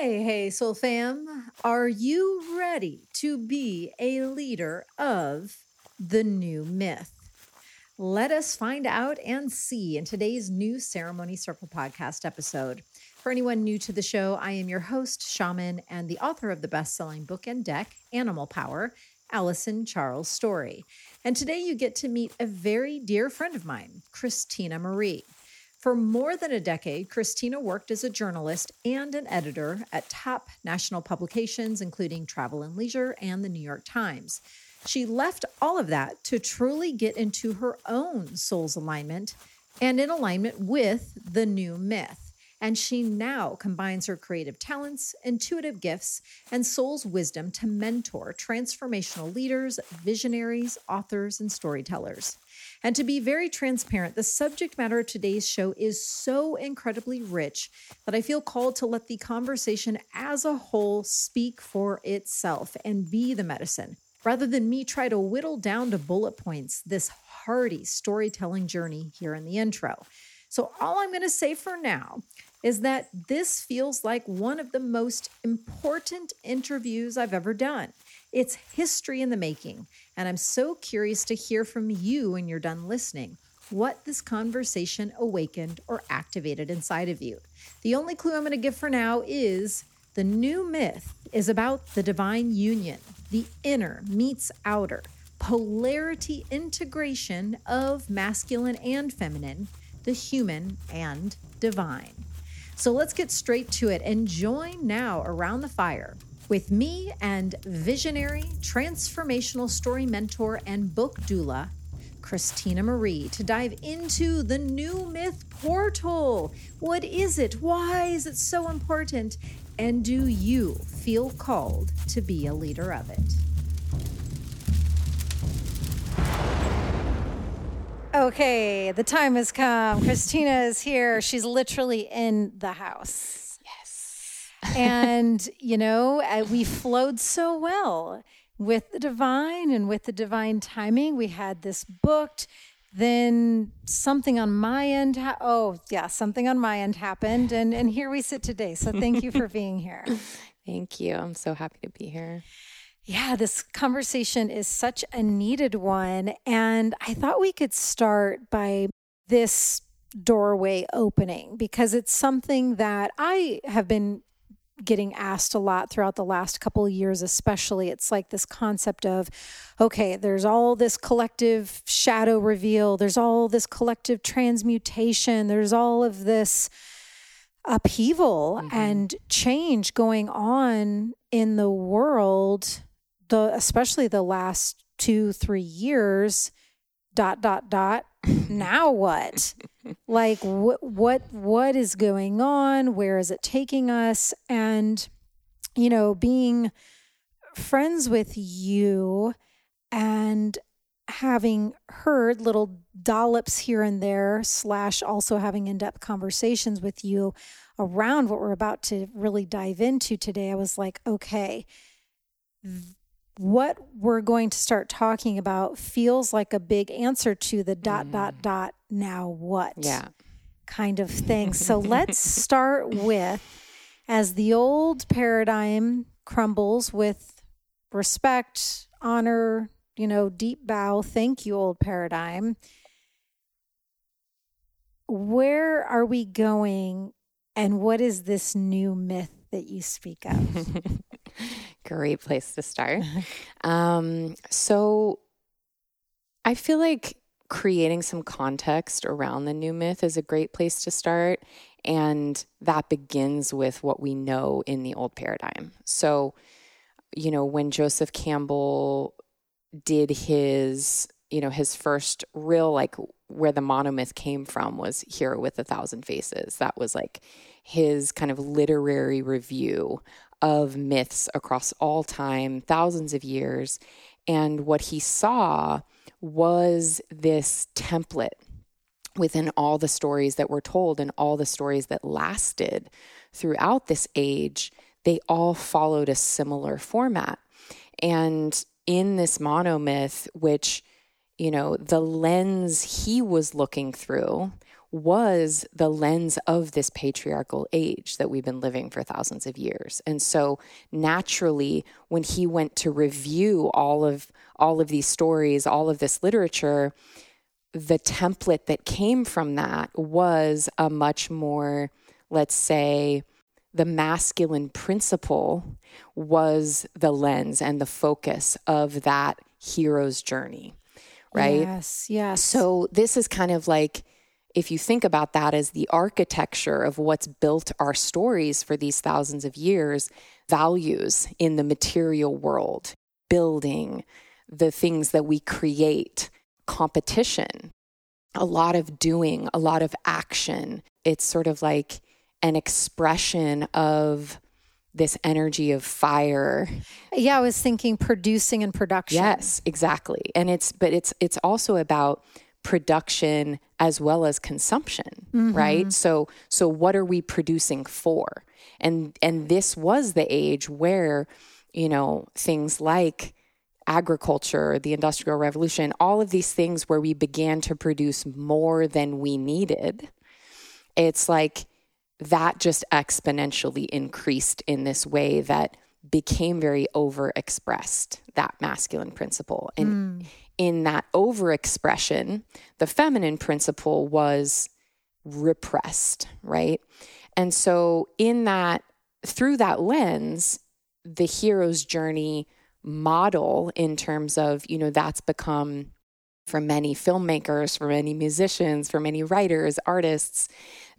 Hey, hey, Soul Fam. Are you ready to be a leader of the new myth? Let us find out and see in today's new Ceremony Circle podcast episode. For anyone new to the show, I am your host, shaman, and the author of the best selling book and deck, Animal Power, Alyson Charles Story. And today you get to meet a very dear friend of mine, Christina Marie. For more than a decade, Christina worked as a journalist and an editor at top national publications, including Travel and Leisure and the New York Times. She left all of that to truly get into her own soul's alignment and in alignment with the new myth. And she now combines her creative talents, intuitive gifts, and soul's wisdom to mentor transformational leaders, visionaries, authors, and storytellers. And to be very transparent, the subject matter of today's show is so incredibly rich that I feel called to let the conversation as a whole speak for itself and be the medicine, rather than me try to whittle down to bullet points this hearty storytelling journey here in the intro. So, all I'm going to say for now is that this feels like one of the most important interviews I've ever done. It's history in the making. And I'm so curious to hear from you when you're done listening what this conversation awakened or activated inside of you. The only clue I'm going to give for now is the new myth is about the divine union, the inner meets outer, polarity integration of masculine and feminine, the human and divine. So let's get straight to it and join now around the fire with me and visionary, transformational story mentor, and book doula, Christina Marie, to dive into the new myth portal. What is it? Why is it so important? And do you feel called to be a leader of it? Okay, the time has come. Christina is here. She's literally in the house and, you know, uh, we flowed so well with the divine and with the divine timing. We had this booked. Then something on my end, ha- oh, yeah, something on my end happened. And, and here we sit today. So thank you for being here. Thank you. I'm so happy to be here. Yeah, this conversation is such a needed one. And I thought we could start by this doorway opening because it's something that I have been getting asked a lot throughout the last couple of years especially it's like this concept of okay there's all this collective shadow reveal there's all this collective transmutation there's all of this upheaval mm-hmm. and change going on in the world the especially the last 2 3 years dot dot dot now what like what what what is going on? Where is it taking us? And you know being friends with you and having heard little dollops here and there slash also having in-depth conversations with you around what we're about to really dive into today i was like okay what we're going to start talking about feels like a big answer to the dot mm. dot dot now what yeah. kind of thing. So let's start with as the old paradigm crumbles with respect honor you know deep bow thank you old paradigm where are we going and what is this new myth that you speak of Great place to start. um, so I feel like creating some context around the new myth is a great place to start. And that begins with what we know in the old paradigm. So, you know, when Joseph Campbell did his, you know, his first real, like, where the monomyth came from was Hero with a Thousand Faces. That was like his kind of literary review of myths across all time, thousands of years. And what he saw was this template within all the stories that were told and all the stories that lasted throughout this age. They all followed a similar format. And in this monomyth, which, you know, the lens he was looking through was the lens of this patriarchal age that we've been living for thousands of years. And so naturally when he went to review all of all of these stories, all of this literature, the template that came from that was a much more let's say the masculine principle was the lens and the focus of that hero's journey right Yes, yes. so this is kind of like if you think about that as the architecture of what's built our stories for these thousands of years, values in the material world, building, the things that we create, competition, a lot of doing, a lot of action. It's sort of like an expression of this energy of fire yeah, I was thinking producing and production. Yes, exactly. And it's but it's it's also about production as well as consumption, mm-hmm. right? So so what are we producing for? And and this was the age where, you know, things like agriculture, the industrial revolution, all of these things where we began to produce more than we needed. It's like that just exponentially increased in this way that became very overexpressed that masculine principle and mm. In that overexpression the feminine principle was repressed right? And so in that through that lens the hero's journey model in terms of you know that's become for many filmmakers for many musicians for many writers artists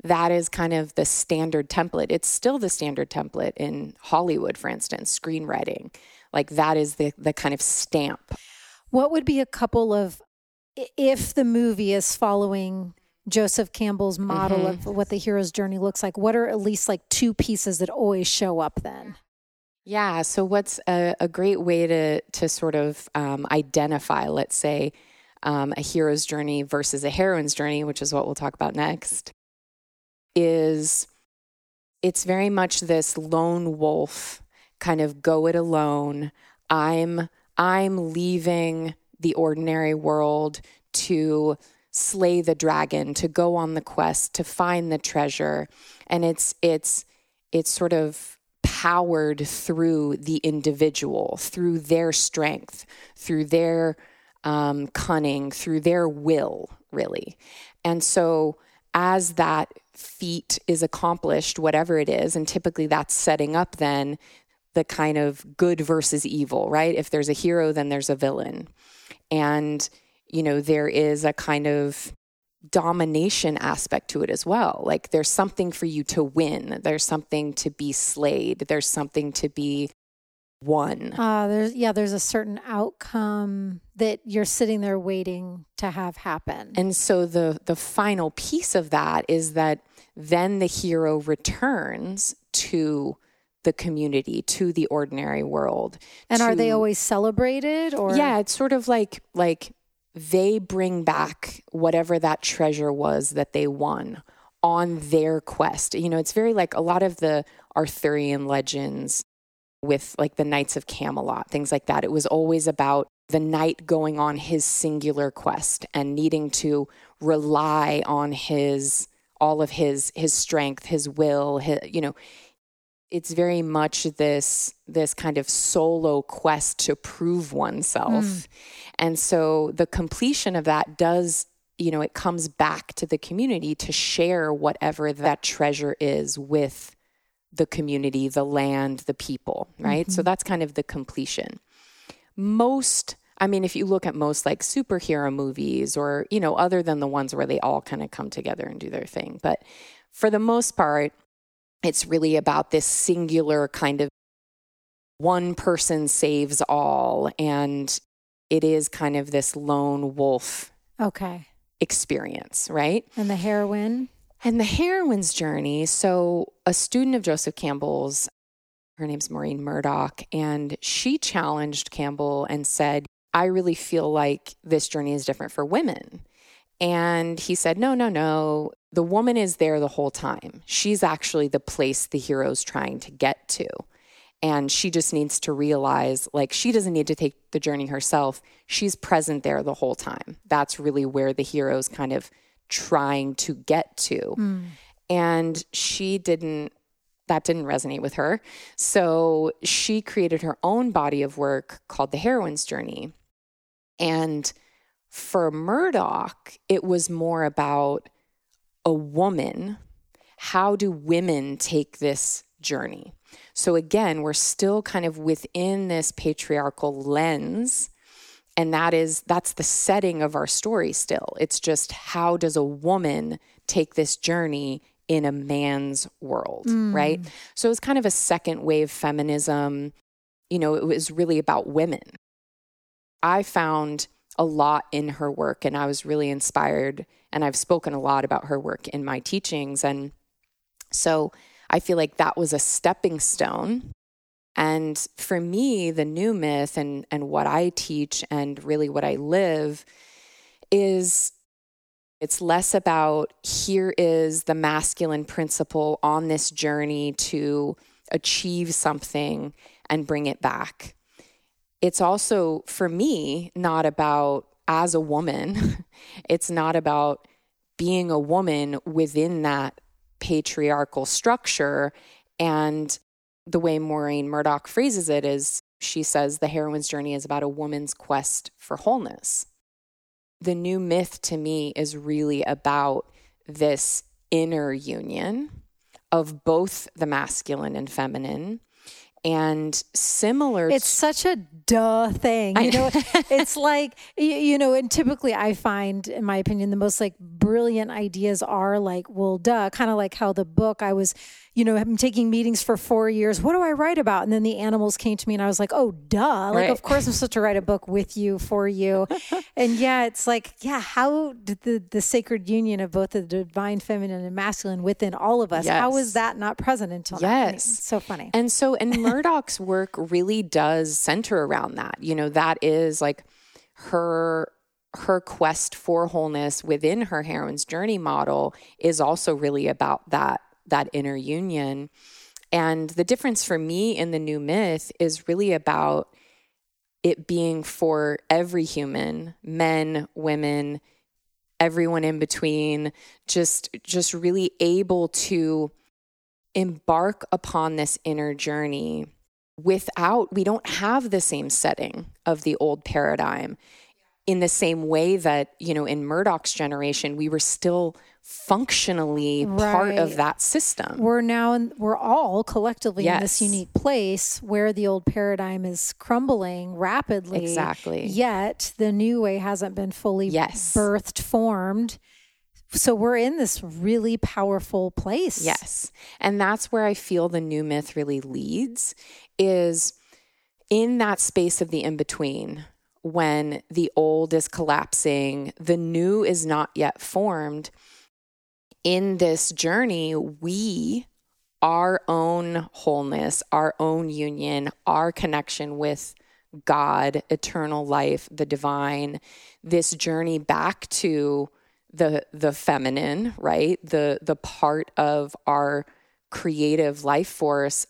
that is kind of the standard template. It's still the standard template in hollywood for instance screenwriting. Like that is the the kind of stamp What would be a couple of, if the movie is following Joseph Campbell's model of what the hero's journey looks like, what are at least like two pieces that always show up then? Yeah. So, what's a, a great way to to sort of um, identify, let's say, um, a hero's journey versus a heroine's journey, which is what we'll talk about next, is it's very much this lone wolf kind of go it alone. I'm I'm leaving the ordinary world to slay the dragon, to go on the quest, to find the treasure, and it's it's it's sort of powered through the individual, through their strength, through their um, cunning, through their will, really. And so, as that feat is accomplished, whatever it is, and typically that's setting up then the kind of good versus evil, right? If there's a hero, then there's a villain. And, you know, there is a kind of domination aspect to it as well. Like there's something for you to win, there's something to be slayed, there's something to be won. Uh, there's yeah, there's a certain outcome that you're sitting there waiting to have happen. And so the the final piece of that is that then the hero returns to the community, to the ordinary world. And are they always celebrated or Yeah, it's sort of like like they bring back whatever that treasure was that they won on their quest. You know, it's very like a lot of the Arthurian legends with like the Knights of Camelot, things like that. It was always about the knight going on his singular quest and needing to rely on his all of his his strength, his will, his, you know, it's very much this this kind of solo quest to prove oneself. Hmm. And so the completion of that does you know it comes back to the community to share whatever that treasure is with the community the land the people right? So mm-hmm. that's kind of the completion. Most i mean if you look at most like superhero movies or you know other than the ones where they all kind of come together and do their thing but for the most part it's really about this singular kind of one person saves all and it is kind of this lone wolf Okay. experience right And the heroine? and the heroine's journey so a student of joseph campbell's her name's maureen murdock and she challenged campbell and said i really feel like this journey is different for women and he said no no no the woman is there the whole time she's actually the place the hero's trying to get to and she just needs to realize like she doesn't need to take the journey herself she's present there the whole time that's really where the hero's kind of trying to get to. Mm. And she didn't that didn't resonate with her. So she created her own body of work called The Heroine's Journey. And for Murdock, it was more about a woman. How do women take this journey? So again, we're still kind of within this patriarchal lens. And that is that's the setting of our story still. It's just how does a woman take this journey in a man's world, mm. right? So it's kind of a second wave feminism. You know, it was really about women. I found a lot in her work and I was really inspired. And I've spoken a lot about her work in my teachings. And so I feel like that was a stepping stone. And for me, the new myth and, and what I teach and really what I live is it's less about here is the masculine principle on this journey to achieve something and bring it back. It's also, for me, not about as a woman, it's not about being a woman within that patriarchal structure. And the way Maureen Murdock phrases it is she says the heroine's journey is about a woman's quest for wholeness the new myth to me is really about this inner union of both the masculine and feminine and similar it's such a duh thing you know? it's like you know and typically i find in my opinion the most like brilliant ideas are like well duh kind of like how the book i was you know, I'm taking meetings for four years. What do I write about? And then the animals came to me and I was like, oh, duh. Like, right. of course I'm supposed to write a book with you, for you. and yeah, it's like, yeah, how did the, the sacred union of both the divine feminine and masculine within all of us, yes. how is that not present until yes. so funny. And so, and Murdock's work really does center around that. You know, that is like her her quest for wholeness within her heroine's journey model is also really about that that inner union. And the difference for me in the new myth is really about it being for every human, men, women, everyone in between, just just really able to embark upon this inner journey without we don't have the same setting of the old paradigm in the same way that you know in Murdock's generation we were still functionally right. part of that system. We're now in, we're all collectively yes. in this unique place where the old paradigm is crumbling rapidly. Exactly. Yet the new way hasn't been fully yes. birthed, formed. So we're in this really powerful place. Yes. And that's where I feel the new myth really leads is in that space of the in between when the old is collapsing, the new is not yet formed in this journey, we, our own wholeness, our own union, our connection with God, eternal life, the divine, this journey back to the the feminine, right? The the part of our creative life force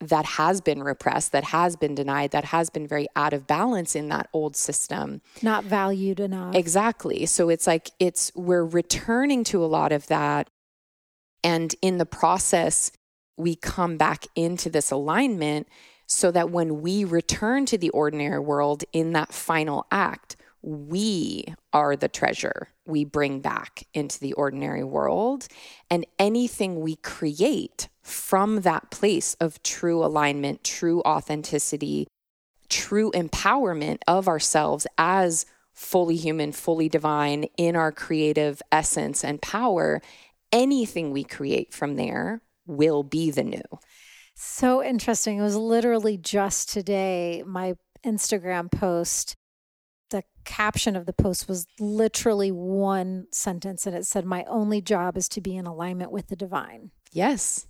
that has been repressed, that has been denied, that has been very out of balance in that old system. Not valued enough. Exactly. So it's like it's we're returning to a lot of that. And in the process, we come back into this alignment so that when we return to the ordinary world in that final act, we are the treasure we bring back into the ordinary world. And anything we create from that place of true alignment, true authenticity, true empowerment of ourselves as fully human, fully divine in our creative essence and power, anything we create from there will be the new. So interesting. It was literally just today, my Instagram post the caption of the post was literally one sentence and it said my only job is to be in alignment with the divine yes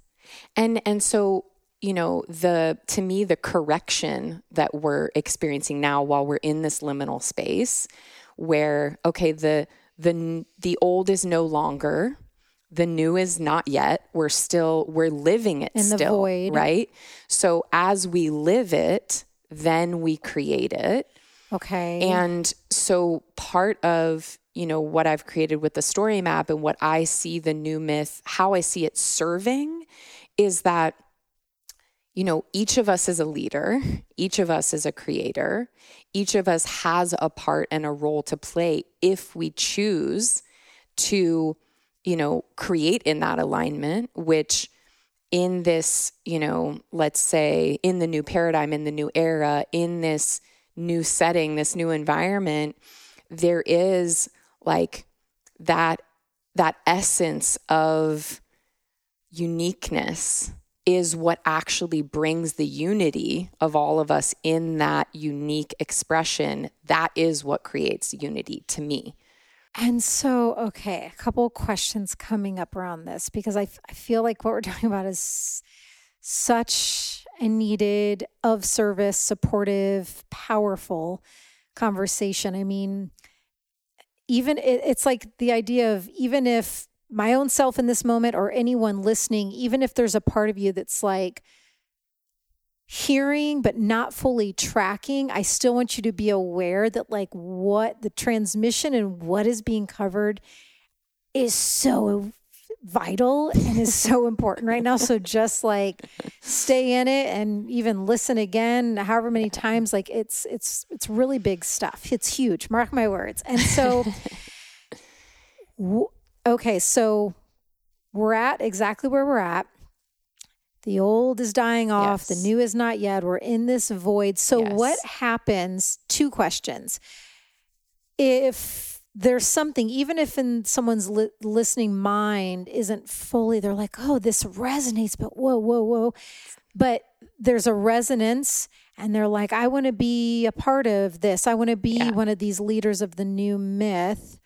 and and so you know the to me the correction that we're experiencing now while we're in this liminal space where okay the the the old is no longer the new is not yet we're still we're living it in still, the void. right? So as we live it then we create it. Okay. And so part of, you know, what I've created with the story map and what I see the new myth, how I see it serving is that you know, each of us is a leader, each of us is a creator, each of us has a part and a role to play if we choose to, you know, create in that alignment, which in this, you know, let's say in the new paradigm, in the new era, in this new setting, this new environment, there is like that that essence of uniqueness is what actually brings the unity of all of us in that unique expression. That is what creates unity to me. And so, okay, a couple questions coming up around this because I, I feel like what we're talking about is such a needed, of service, supportive, powerful conversation. I mean, even it, it's like the idea of even if my own self in this moment or anyone listening, even if there's a part of you that's like hearing but not fully tracking, I still want you to be aware that like what the transmission and what is being covered is so vital and is so important right now. So just like stay in it and even listen again, however many times. Like it's it's it's really big stuff. It's huge. Mark my words. And so Okay, so we're at exactly where we're at. The old is dying off, yes. the new is not yet. We're in this void. So, yes. what happens? Two questions. If there's something, even if in someone's li- listening mind isn't fully, they're like, oh, this resonates, but whoa, whoa, whoa. But there's a resonance, and they're like, I want to be a part of this. I want to be yeah. one of these leaders of the new myth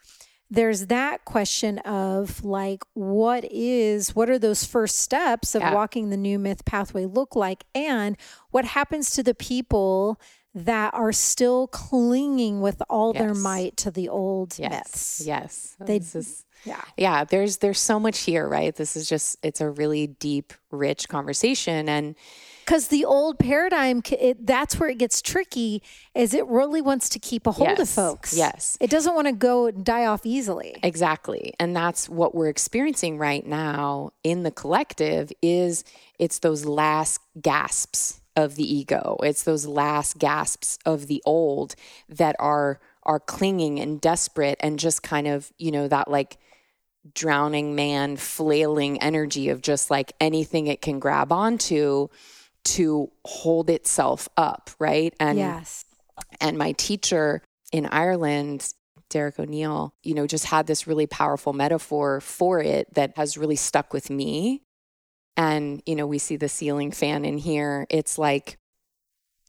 there's that question of like what is what are those first steps of yeah. walking the new myth pathway look like and what happens to the people that are still clinging with all yes. their might to the old yes. myths yes they is, yeah yeah there's there's so much here right this is just it's a really deep rich conversation and because the old paradigm it, that's where it gets tricky is it really wants to keep a hold yes, of folks. Yes. It doesn't want to go die off easily. Exactly. And that's what we're experiencing right now in the collective is it's those last gasps of the ego. It's those last gasps of the old that are are clinging and desperate and just kind of you know that like drowning man flailing energy of just like anything it can grab onto to hold itself up, right? And yes. And my teacher in Ireland, Derek O'Neill, you know, just had this really powerful metaphor for it that has really stuck with me. And, you know, we see the ceiling fan in here. It's like,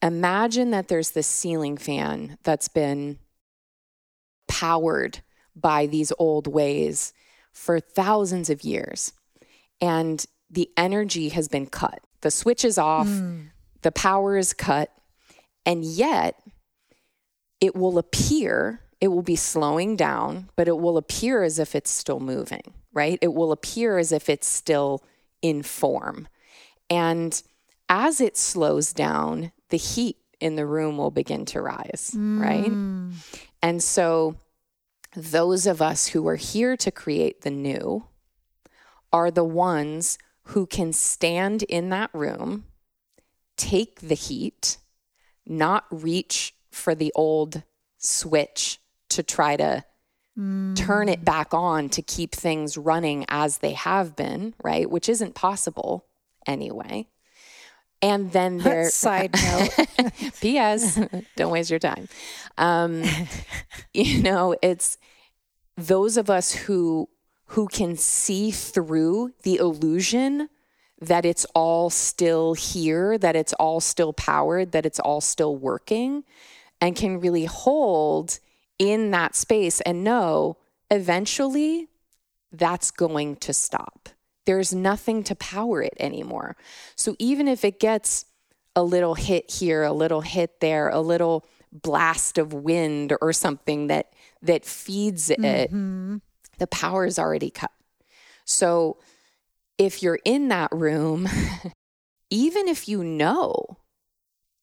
imagine that there's this ceiling fan that's been powered by these old ways for thousands of years. And the energy has been cut. The switch is off, mm. the power is cut, and yet it will appear, it will be slowing down, but it will appear as if it's still moving, right? It will appear as if it's still in form. And as it slows down, the heat in the room will begin to rise, mm. right? And so, those of us who are here to create the new are the ones who can stand in that room, take the heat, not reach for the old switch to try to mm. turn it back on to keep things running as they have been, right? Which isn't possible anyway. And then there side note P.S. don't waste your time. Um, you know, it's those of us who who can see through the illusion that it's all still here, that it's all still powered, that it's all still working, and can really hold in that space and know eventually that's going to stop. There's nothing to power it anymore. So even if it gets a little hit here, a little hit there, a little blast of wind or something that that feeds it, mm-hmm the power is already cut. So if you're in that room, even if you know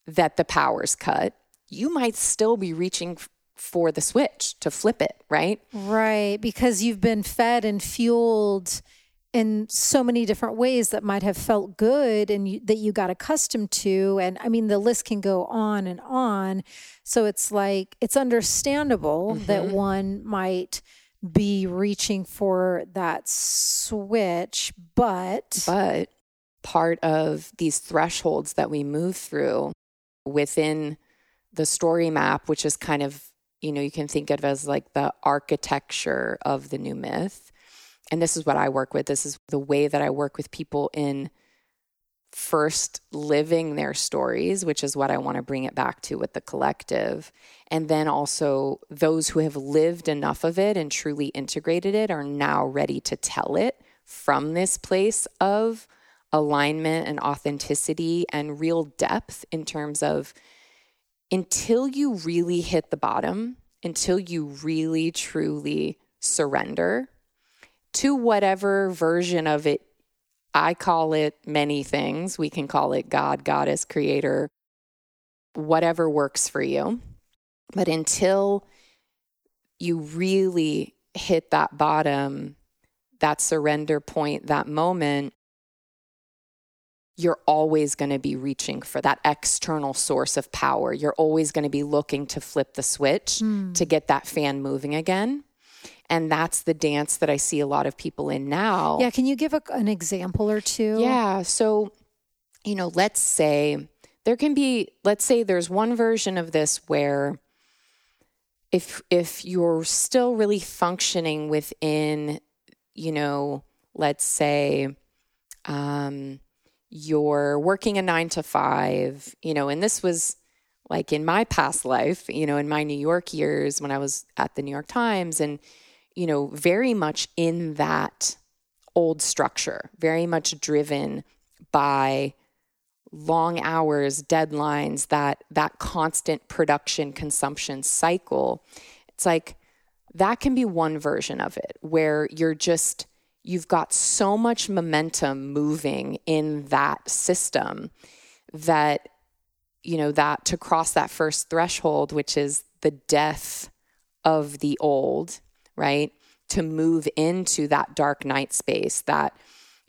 that the power's cut, you might still be reaching for the switch to flip it, right? Right, because you've been fed and fueled in so many different ways that might have felt good and you, that you got accustomed to and i mean the list can go on and on so it's like it's understandable mm-hmm. that one might be reaching for that switch but but part of these thresholds that we move through within the story map which is kind of you know you can think of as like the architecture of the new myth and this is what I work with. This is the way that I work with people in first living their stories, which is what I want to bring it back to with the collective. And then also those who have lived enough of it and truly integrated it are now ready to tell it from this place of alignment and authenticity and real depth in terms of until you really hit the bottom, until you really truly surrender to whatever version of it. I call it many things. We can call it God, Goddess, Creator, whatever works for you. But until you really hit that bottom, that surrender point, that moment, you're always going to be reaching for that external source of power. You're always going to be looking to flip the switch mm. to get that fan moving again. And that's the dance that I see a lot of people in now. Yeah. Can you give a, an example or two? Yeah. So, you know, let's say there can be, let's say there's one version of this where if if you're still really functioning within, you know, let's say um, you're working a nine to five, you know, and this was like in my past life, you know, in my New York years when I was at the New York Times and you know, very much in that old structure, very much driven by long hours, deadlines, that that constant production consumption cycle. It's like that can be one version of it where you're just you've got so much momentum moving in that system that you know that to cross that first threshold which is the death of the old right? To move into that dark night space that,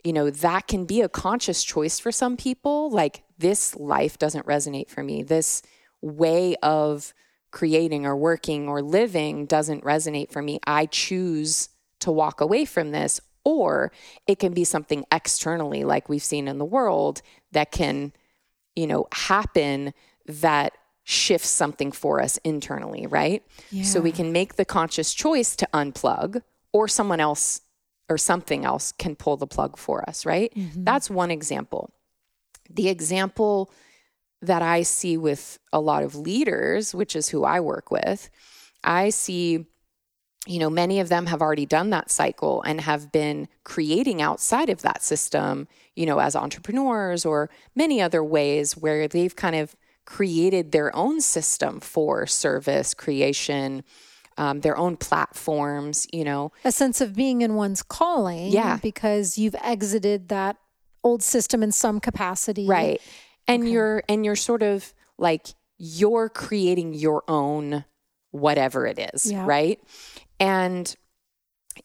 you know, that can be a conscious choice for some people. Like, this life doesn't resonate for me. This way of creating or working or living doesn't resonate for me. I choose to walk away from this. Or it can be something externally, like we've seen in the world, that can, you know, happen that shifts something for us internally, right? Yeah. So we can make the conscious choice to unplug, or someone else or something else can pull the plug for us, right? Mm-hmm. That's one example. The example that I see with a lot of leaders, which is who I work with, I see you know many of them have already done that cycle and have been creating outside of that system you know as entrepreneurs or many other ways where they've kind of created their own system for service creation, um, their own platforms, you know. A sense of being in one's calling. Yeah. Because you've exited that old system in some capacity. Right. And okay. you're and you're sort of like you're creating your own whatever it is, yeah. right? And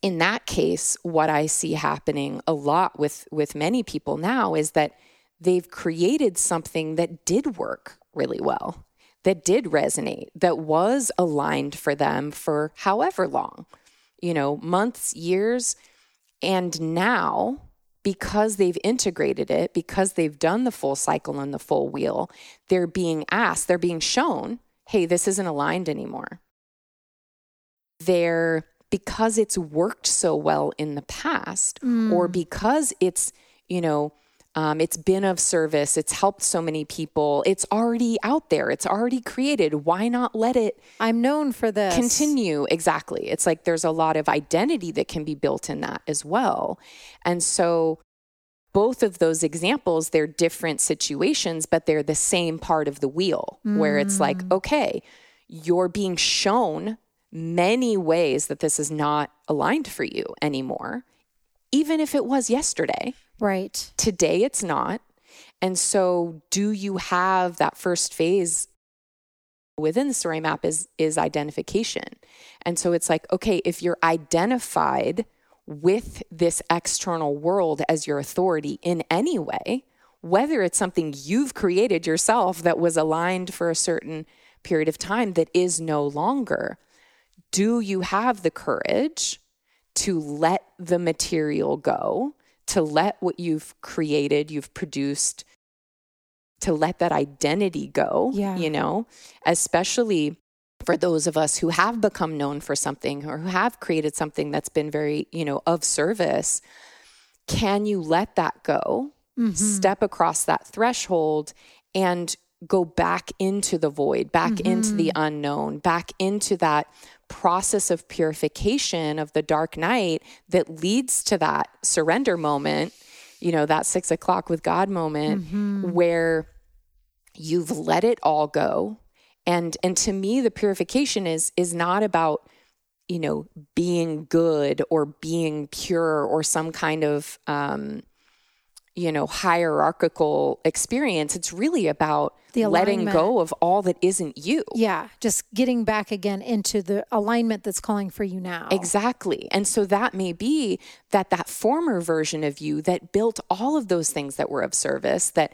in that case, what I see happening a lot with with many people now is that they've created something that did work really well, that did resonate, that was aligned for them for however long, you know, months, years. And now, because they've integrated it, because they've done the full cycle and the full wheel, they're being asked, they're being shown, hey, this isn't aligned anymore. They're, because it's worked so well in the past, mm. or because it's, you know, um, it's been of service. It's helped so many people. It's already out there. It's already created. Why not let it? I'm known for this. Continue. Exactly. It's like there's a lot of identity that can be built in that as well. And so, both of those examples, they're different situations, but they're the same part of the wheel mm. where it's like, mm. okay, you're being shown many ways that this is not aligned for you anymore, even if it was yesterday. Right. Today it's not. And so, do you have that first phase within the story map is is identification. And so it's like, okay, if you're identified with this external world as your authority in any way, whether it's something you've created yourself that was aligned for a certain period of time that is no longer, do you have the courage to let the material go, to let what you've created, you've produced, to let that identity go, Yeah. you know, especially for those of us who have become known for something or who have created something that's been very, you know, of service. Can you let that go? Mm-hmm. Step across that threshold and go back into the void, back into the mm-hmm. unknown, back into that process of purification of the dark night that leads to that surrender moment, you know, that six o'clock with God moment where you've let it all go. And and to me, the purification is is not about, you know, being good or being pure or some kind of um, you know, hierarchical experience. It's really about The letting go of all that isn't you. Yeah, just getting back again into the alignment that's calling for you now. Exactly. And so that may be that that former version of you that built all of those things that were of service that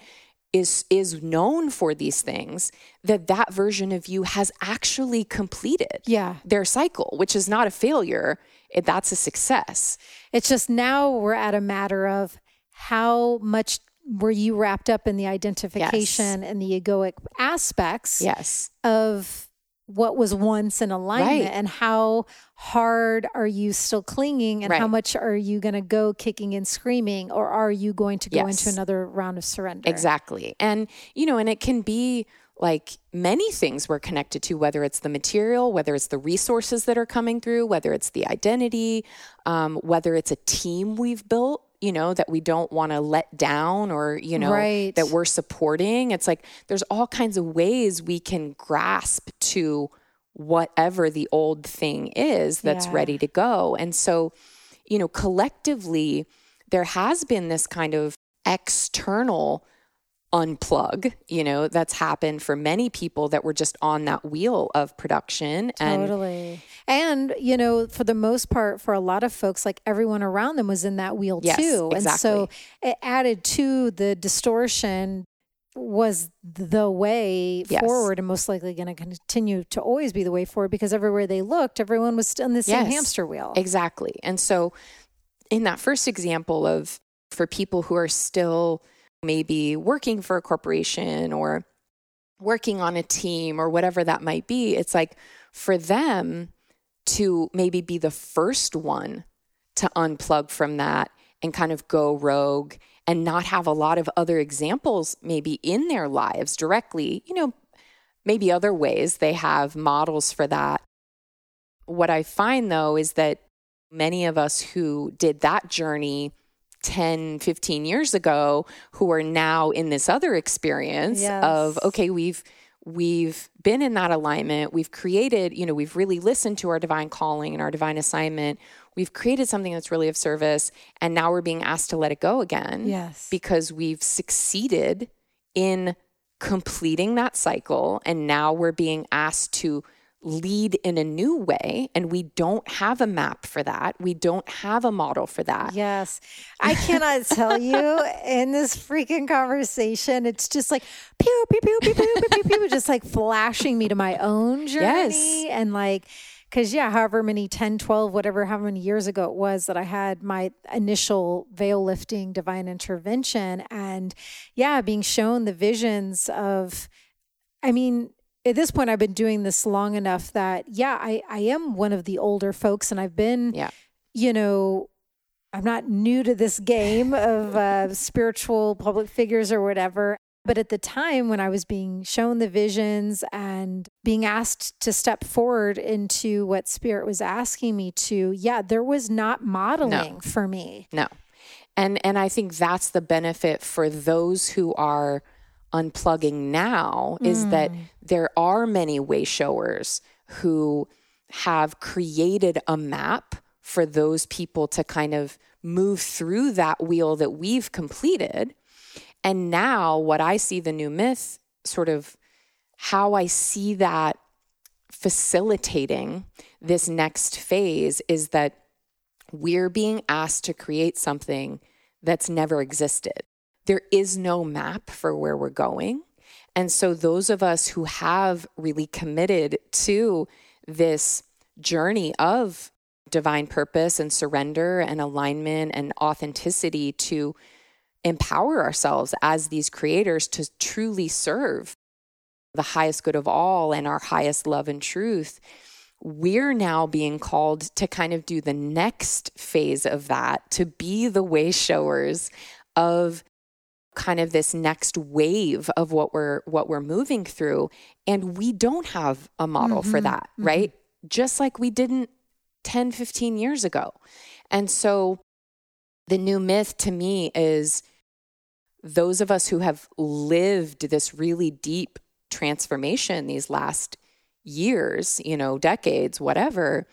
is is known for these things that that version of you has actually completed Yeah. their cycle which is not a failure it, that's a success It's just now we're at a matter of how much were you wrapped up in the identification and the egoic aspects yes of what was once in alignment Right. and how hard are you still clinging and how much are you going to go kicking and screaming or are you going to go Yes. into another round of surrender Exactly. And, you know, and it can be like many things we're connected to, whether it's the material, whether it's the resources that are coming through, whether it's the identity, um, whether it's a team we've built, you know, that we don't want to let down or, you know, Right. that we're supporting. It's like there's all kinds of ways we can grasp to whatever the old thing is that's Yeah. ready to go. And so, you know, collectively, there has been this kind of external unplug, you know, that's happened for many people that were just on that wheel of production. And Totally. And, you know, for the most part, for a lot of folks, like everyone around them was in that wheel Yes, too. And so it added to the distortion was the way Yes. forward and most likely going to continue to always be the way forward because everywhere they looked, everyone was still in the same Yes. hamster wheel. Exactly. And so, in that first example of for people who are still maybe working for a corporation or working on a team or whatever that might be, it's like for them to maybe be the first one to unplug from that and kind of go rogue and not have a lot of other examples maybe in their lives directly, you know, maybe other ways they have models for that. What I find though is that many of us who did that journey 10, 15 years ago who are now in this other experience of okay, we've we've been in that alignment. We've created, you know, we've really listened to our divine calling and our divine assignment. We've created something that's really of service and now we're being asked to let it go again Yes. because we've succeeded in completing that cycle and now we're being asked to lead in a new way and we don't have a map for that. We don't have a model for that. Yes. I cannot tell you in this freaking conversation it's just like pew pew pew pew pew pew, pew just like flashing me to my own journey yes. and like because yeah however many 10 12 whatever how many years ago it was that i had my initial veil lifting divine intervention and yeah being shown the visions of i mean at this point, I've been doing this long enough that, yeah, I, I am one of the older folks and I've been, Yeah. you know, I'm not new to this game of uh, spiritual public figures or whatever. But at the time when I was being shown the visions and being asked to step forward into what spirit was asking me to, yeah, there was not modeling for me. no and and i think that's the benefit for those who are unplugging now is that mm. there are many way showers who have created a map for those people to kind of move through that wheel that we've completed and now what i see the new myth sort of how i see that facilitating this next phase is that we're being asked to create something that's never existed. There is no map for where we're going. And so, those of us who have really committed to this journey of divine purpose and surrender and alignment and authenticity to empower ourselves as these creators to truly serve the highest good of all and our highest love and truth, we're now being called to kind of do the next phase of that, to be the way showers of kind of this next wave of what we're what we're moving through and we don't have a model mm-hmm, for that mm-hmm. right? Just like we didn't 10 15 years ago. And so the new myth to me is those of us who have lived this really deep transformation these last years, you know, decades, whatever,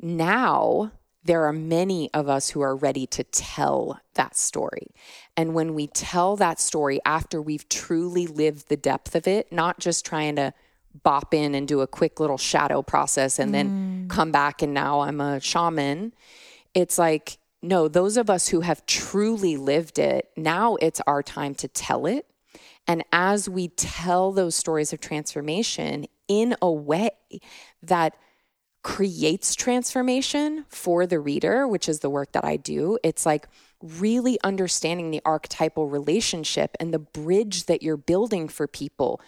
now there are many of us who are ready to tell that story. And when we tell that story after we've truly lived the depth of it, not just trying to bop in and do a quick little shadow process and mm. then come back and now I'm a shaman, it's like, no, those of us who have truly lived it, now it's our time to tell it and as we tell those stories of transformation in a way that creates transformation for the reader, which is the work that I do, it's like really understanding the archetypal relationship and the bridge that you're building for people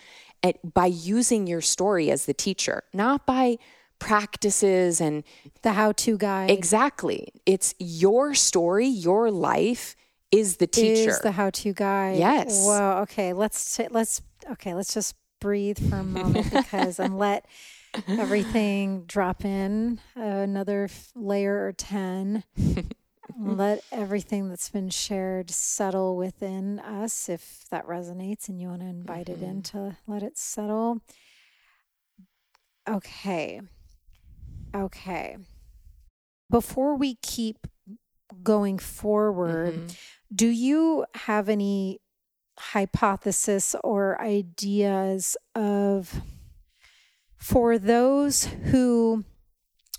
by using your story as the teacher, not by practices and the how to guide. Exactly. It's your story, your life is the teacher. Is the how-to guide. Yes. Well, okay. Let's t- let's okay. Let's just breathe for a moment because and let everything drop in uh, another layer or ten. let everything that's been shared settle within us if that resonates and you want to invite mm-hmm. it in mm-hmm. to let it settle. Okay. Okay. Before we keep going forward, mm-hmm. Do you have any hypothesis or ideas of for those who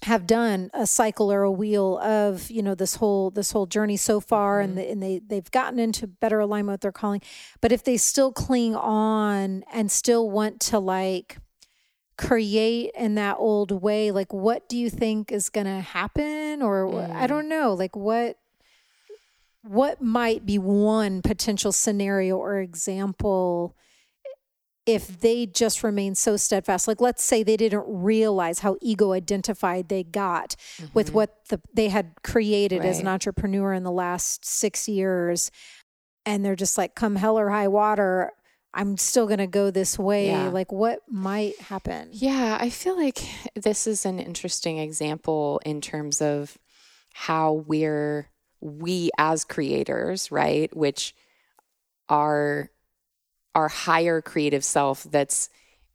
have done a cycle or a wheel of you know this whole this whole journey so far mm-hmm. and, the, and they they've gotten into better alignment with their calling but if they still cling on and still want to like create in that old way like what do you think is going to happen or mm. i don't know like what what might be one potential scenario or example if they just remain so steadfast like let's say they didn't realize how ego identified they got mm-hmm. with what the, they had created right. as an entrepreneur in the last 6 years and they're just like come hell or high water I'm still going to go this way. Yeah. Like, what might happen? Yeah, I feel like this is an interesting example in terms of how we're we as creators, right, which are our higher creative self that's,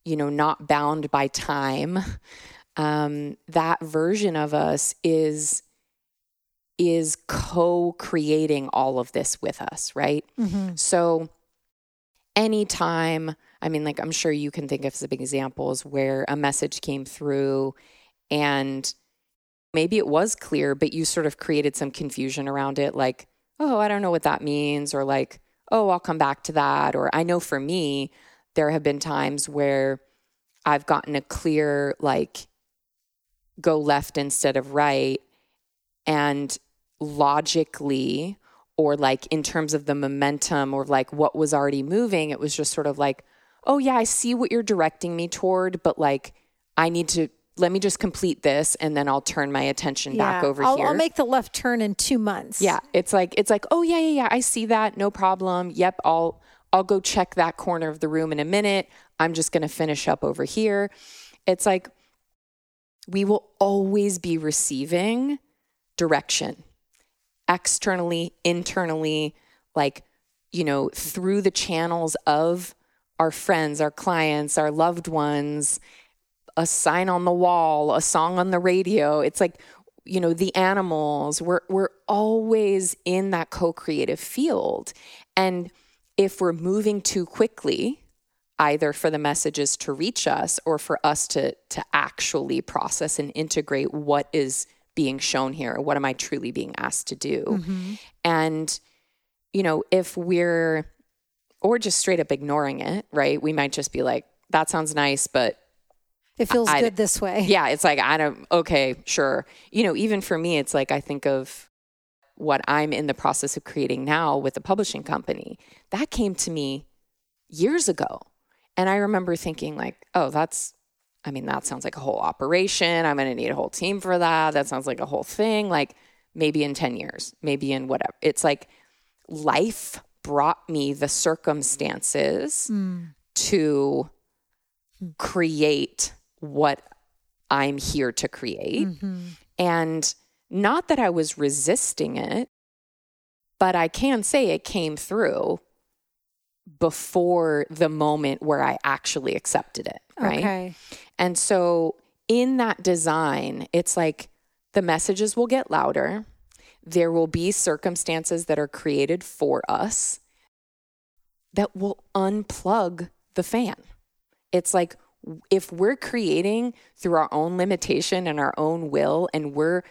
you know, not bound by time, um, that version of us is is co-creating all of this with us, right? Mm-hmm. So anytime, I mean, like I'm sure you can think of some examples where a message came through and maybe it was clear, but you sort of created some confusion around it, like, oh, I don't know what that means, or like, oh, I'll come back to that. Or I know for me, there have been times where I've gotten a clear, like, go left instead of right. And logically, or like in terms of the momentum or like what was already moving, it was just sort of like, oh, yeah, I see what you're directing me toward, but like, I need to let me just complete this and then I'll turn my attention yeah, back over I'll, here. I'll make the left turn in two months. Yeah. It's like, it's like, oh yeah, yeah, yeah. I see that. No problem. Yep. I'll, I'll go check that corner of the room in a minute. I'm just going to finish up over here. It's like, we will always be receiving direction externally, internally, like, you know, through the channels of our friends, our clients, our loved ones a sign on the wall, a song on the radio. It's like, you know, the animals. We're we're always in that co-creative field. And if we're moving too quickly, either for the messages to reach us or for us to to actually process and integrate what is being shown here what am i truly being asked to do Mm-hmm. and you know if we're or just straight up ignoring it right we might just be like that sounds nice but It feels I- good this way. yeah, it's like I don't okay, sure. You know, even for me it's like I think of what I'm in the process of creating now with the publishing company. That came to me years ago. And I remember thinking like, "Oh, that's I mean, that sounds like a whole operation. I'm going to need a whole team for that. That sounds like a whole thing. Like maybe in 10 years, maybe in whatever." It's like life brought me the circumstances Mm. to create what I'm here to create. Mhm. And not that I was resisting it, but I can say it came through before the moment where I actually accepted it. Right. Okay. And so in that design, it's like the messages will get louder. There will be circumstances that are created for us that will unplug the fan. It's like if we're creating through our own limitation and our own will, and we're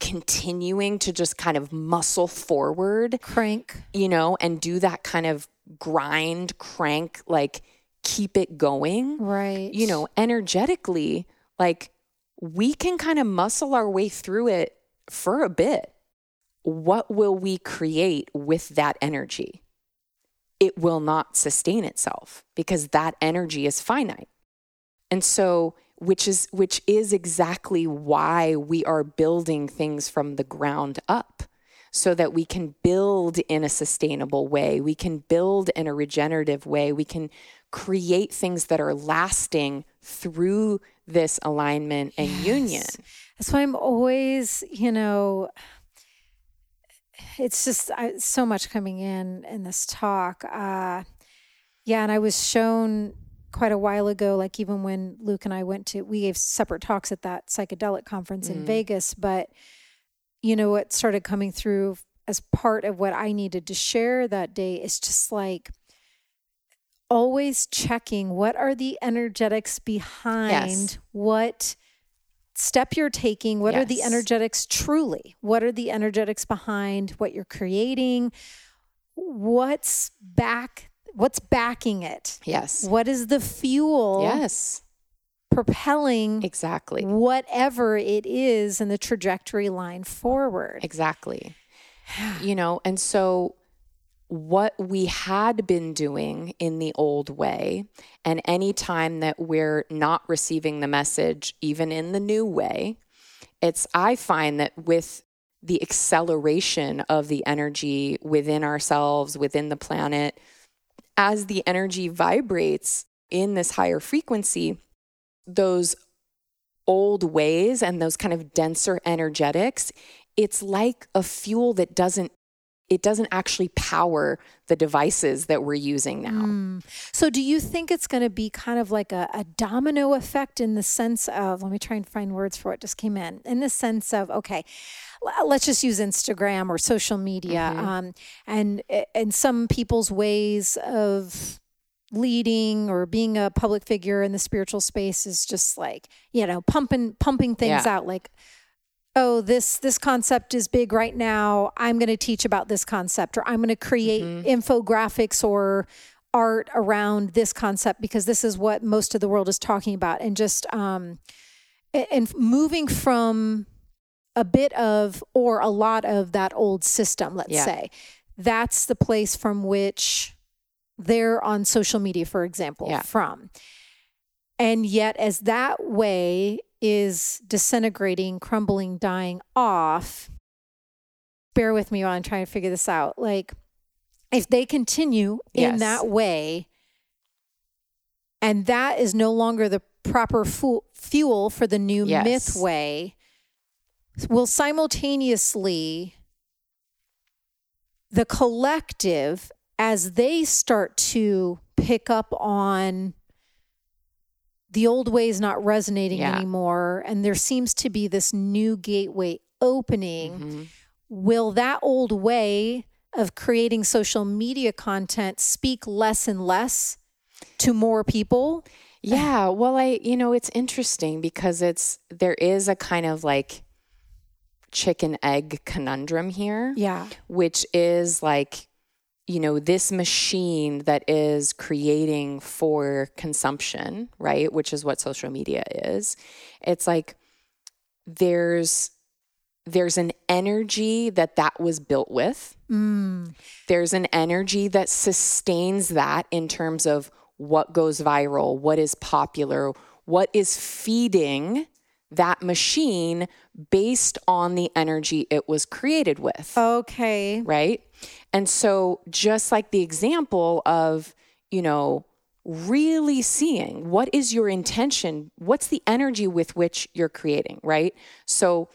continuing to just kind of muscle forward, Crank. you know, and do that kind of grind, crank, like keep it going Right. you know, energetically, like we can kind of muscle our way through it for a bit. What will we create with that energy? It will not sustain itself because that energy is finite. And so, which is which is exactly why we are building things from the ground up so that we can build in a sustainable way. We can build in a regenerative way. We can create things that are lasting through this alignment and union. That's why I'm always, you know, it's just I, so much coming in in this talk. Uh, yeah, and I was shown quite a while ago, like even when Luke and I went to, we gave separate talks at that psychedelic conference in Mm. Vegas, but you know what started coming through as part of what I needed to share that day is just like always checking what are the energetics behind what step you're taking what are the energetics truly? What are the energetics behind what you're creating? What's back what's backing it Yes. what is the fuel Yes. propelling Exactly. whatever it is in the trajectory line forward Exactly. You know, and so what we had been doing in the old way, and any time that we're not receiving the message, even in the new way, it's, I find that with the acceleration of the energy within ourselves, within the planet, as the energy vibrates in this higher frequency, those old ways and those kind of denser energetics, it's like a fuel that doesn't it doesn't actually power the devices that we're using now. Mm. So, do you think it's going to be kind of like a, a domino effect in the sense of, let me try and find words for what just came in, in the sense of, okay, let's just use Instagram or social media. Mhm. Um, and, and some people's ways of leading or being a public figure in the spiritual space is just like, you know, pumping, pumping things Yeah. out like, oh this this concept is big right now i'm going to teach about this concept or i'm going to create infographics or art around this concept because this is what most of the world is talking about and just um and moving from a bit of or a lot of that old system let's Yeah. say that's the place from which they're on social media for example Yeah. from and yet as that way is disintegrating crumbling dying off. Bear with me while i'm trying to figure this out. Like if they continue in that way and that is no longer the proper fu- fuel for the new Yes. myth way will simultaneously the collective as they start to pick up on the old way is not resonating Yeah. anymore and there seems to be this new gateway opening Mhm. will that old way of creating social media content speak less and less to more people? Yeah, well, I, you know, it's interesting because it's, there is a kind of like chicken egg conundrum here. Yeah. Which is like, you know, this machine that is creating for consumption, right? Which is what social media is. It's like there's, there's an energy that that was built with. Mm. There's an energy that sustains that in terms of what goes viral, what is popular, what is feeding that machine based on the energy it was created with. Okay. Right. And so, just like the example of, you know, really seeing what is your intention, what's the energy with which you're creating, right? So,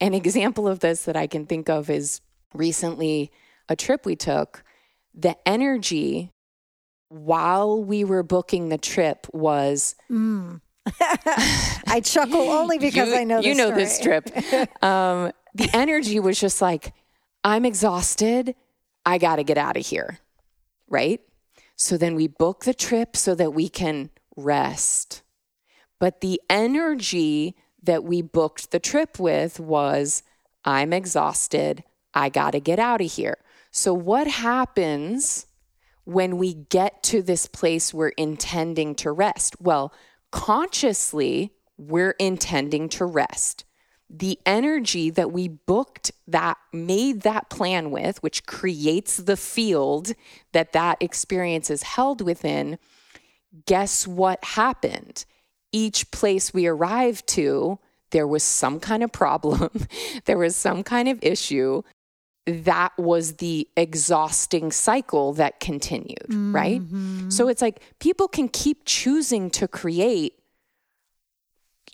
an example of this that I can think of is recently a trip we took. The energy while we were booking the trip was. Mm. I chuckle only because you, I know you know story. this trip. Um, the energy was just like, I'm exhausted. I got to get out of here. Right. So then we book the trip so that we can rest. But the energy that we booked the trip with was, I'm exhausted. I got to get out of here. So, what happens when we get to this place we're intending to rest? Well, consciously, we're intending to rest. The energy that we booked that made that plan with, which creates the field that that experience is held within, guess what happened? Each place we arrived to, there was some kind of problem, there was some kind of issue. That was the exhausting cycle that continued, mm-hmm. right? So it's like people can keep choosing to create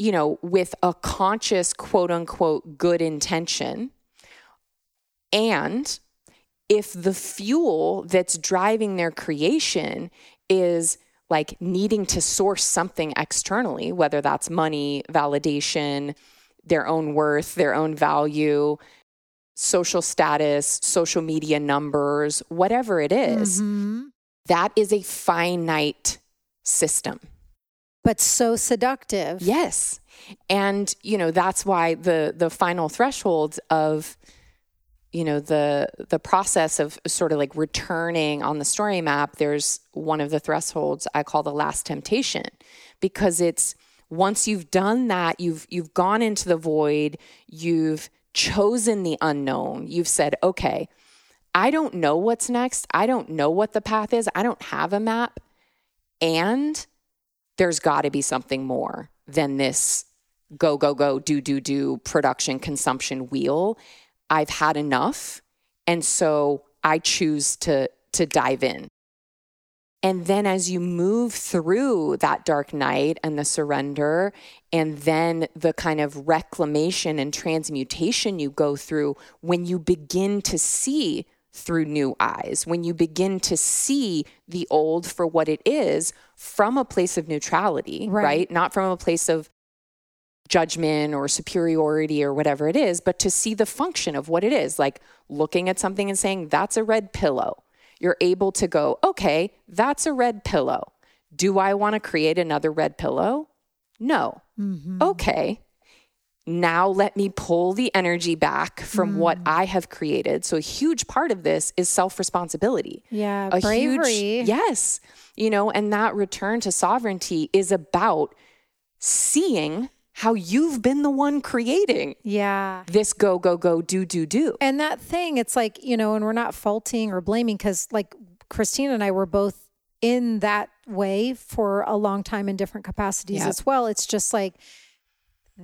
you know, with a conscious quote unquote good intention. And if the fuel that's driving their creation is like needing to source something externally, whether that's money, validation, their own worth, their own value, social status, social media numbers, whatever it is, mm-hmm. that is a finite system but so seductive. Yes. And you know, that's why the the final threshold of you know the the process of sort of like returning on the story map there's one of the thresholds I call the last temptation because it's once you've done that you've you've gone into the void you've chosen the unknown you've said okay I don't know what's next I don't know what the path is I don't have a map and there's got to be something more than this go, go, go, do, do, do production consumption wheel. I've had enough. And so I choose to, to dive in. And then as you move through that dark night and the surrender, and then the kind of reclamation and transmutation you go through when you begin to see through new eyes, when you begin to see the old for what it is from a place of neutrality, right? right? Not from a place of judgment or superiority or whatever it is, but to see the function of what it is, like looking at something and saying, that's a red pillow. You're able to go, okay, that's a red pillow. Do I want to create another red pillow? No. Mm-hmm. Okay now let me pull the energy back from mm. what I have created. So a huge part of this is self-responsibility. Yeah, a bravery. Huge, yes. You know, and that return to sovereignty is about seeing how you've been the one creating. Yeah. This go go go do do do. And that thing it's like, you know, and we're not faulting or blaming cuz like Christina and I were both in that way for a long time in different capacities yep. as well. It's just like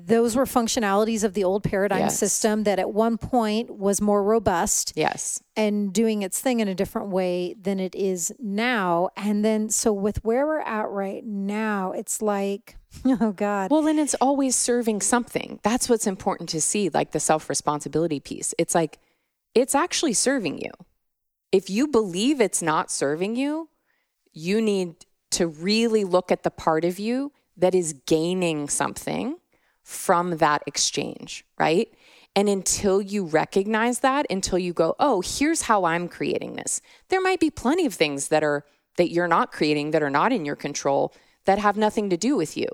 those were functionalities of the old paradigm yes. system that at one point was more robust. Yes. And doing its thing in a different way than it is now. And then, so with where we're at right now, it's like, oh God. Well, and it's always serving something. That's what's important to see, like the self responsibility piece. It's like, it's actually serving you. If you believe it's not serving you, you need to really look at the part of you that is gaining something from that exchange, right? And until you recognize that, until you go, oh, here's how I'm creating this, there might be plenty of things that are that you're not creating, that are not in your control, that have nothing to do with you.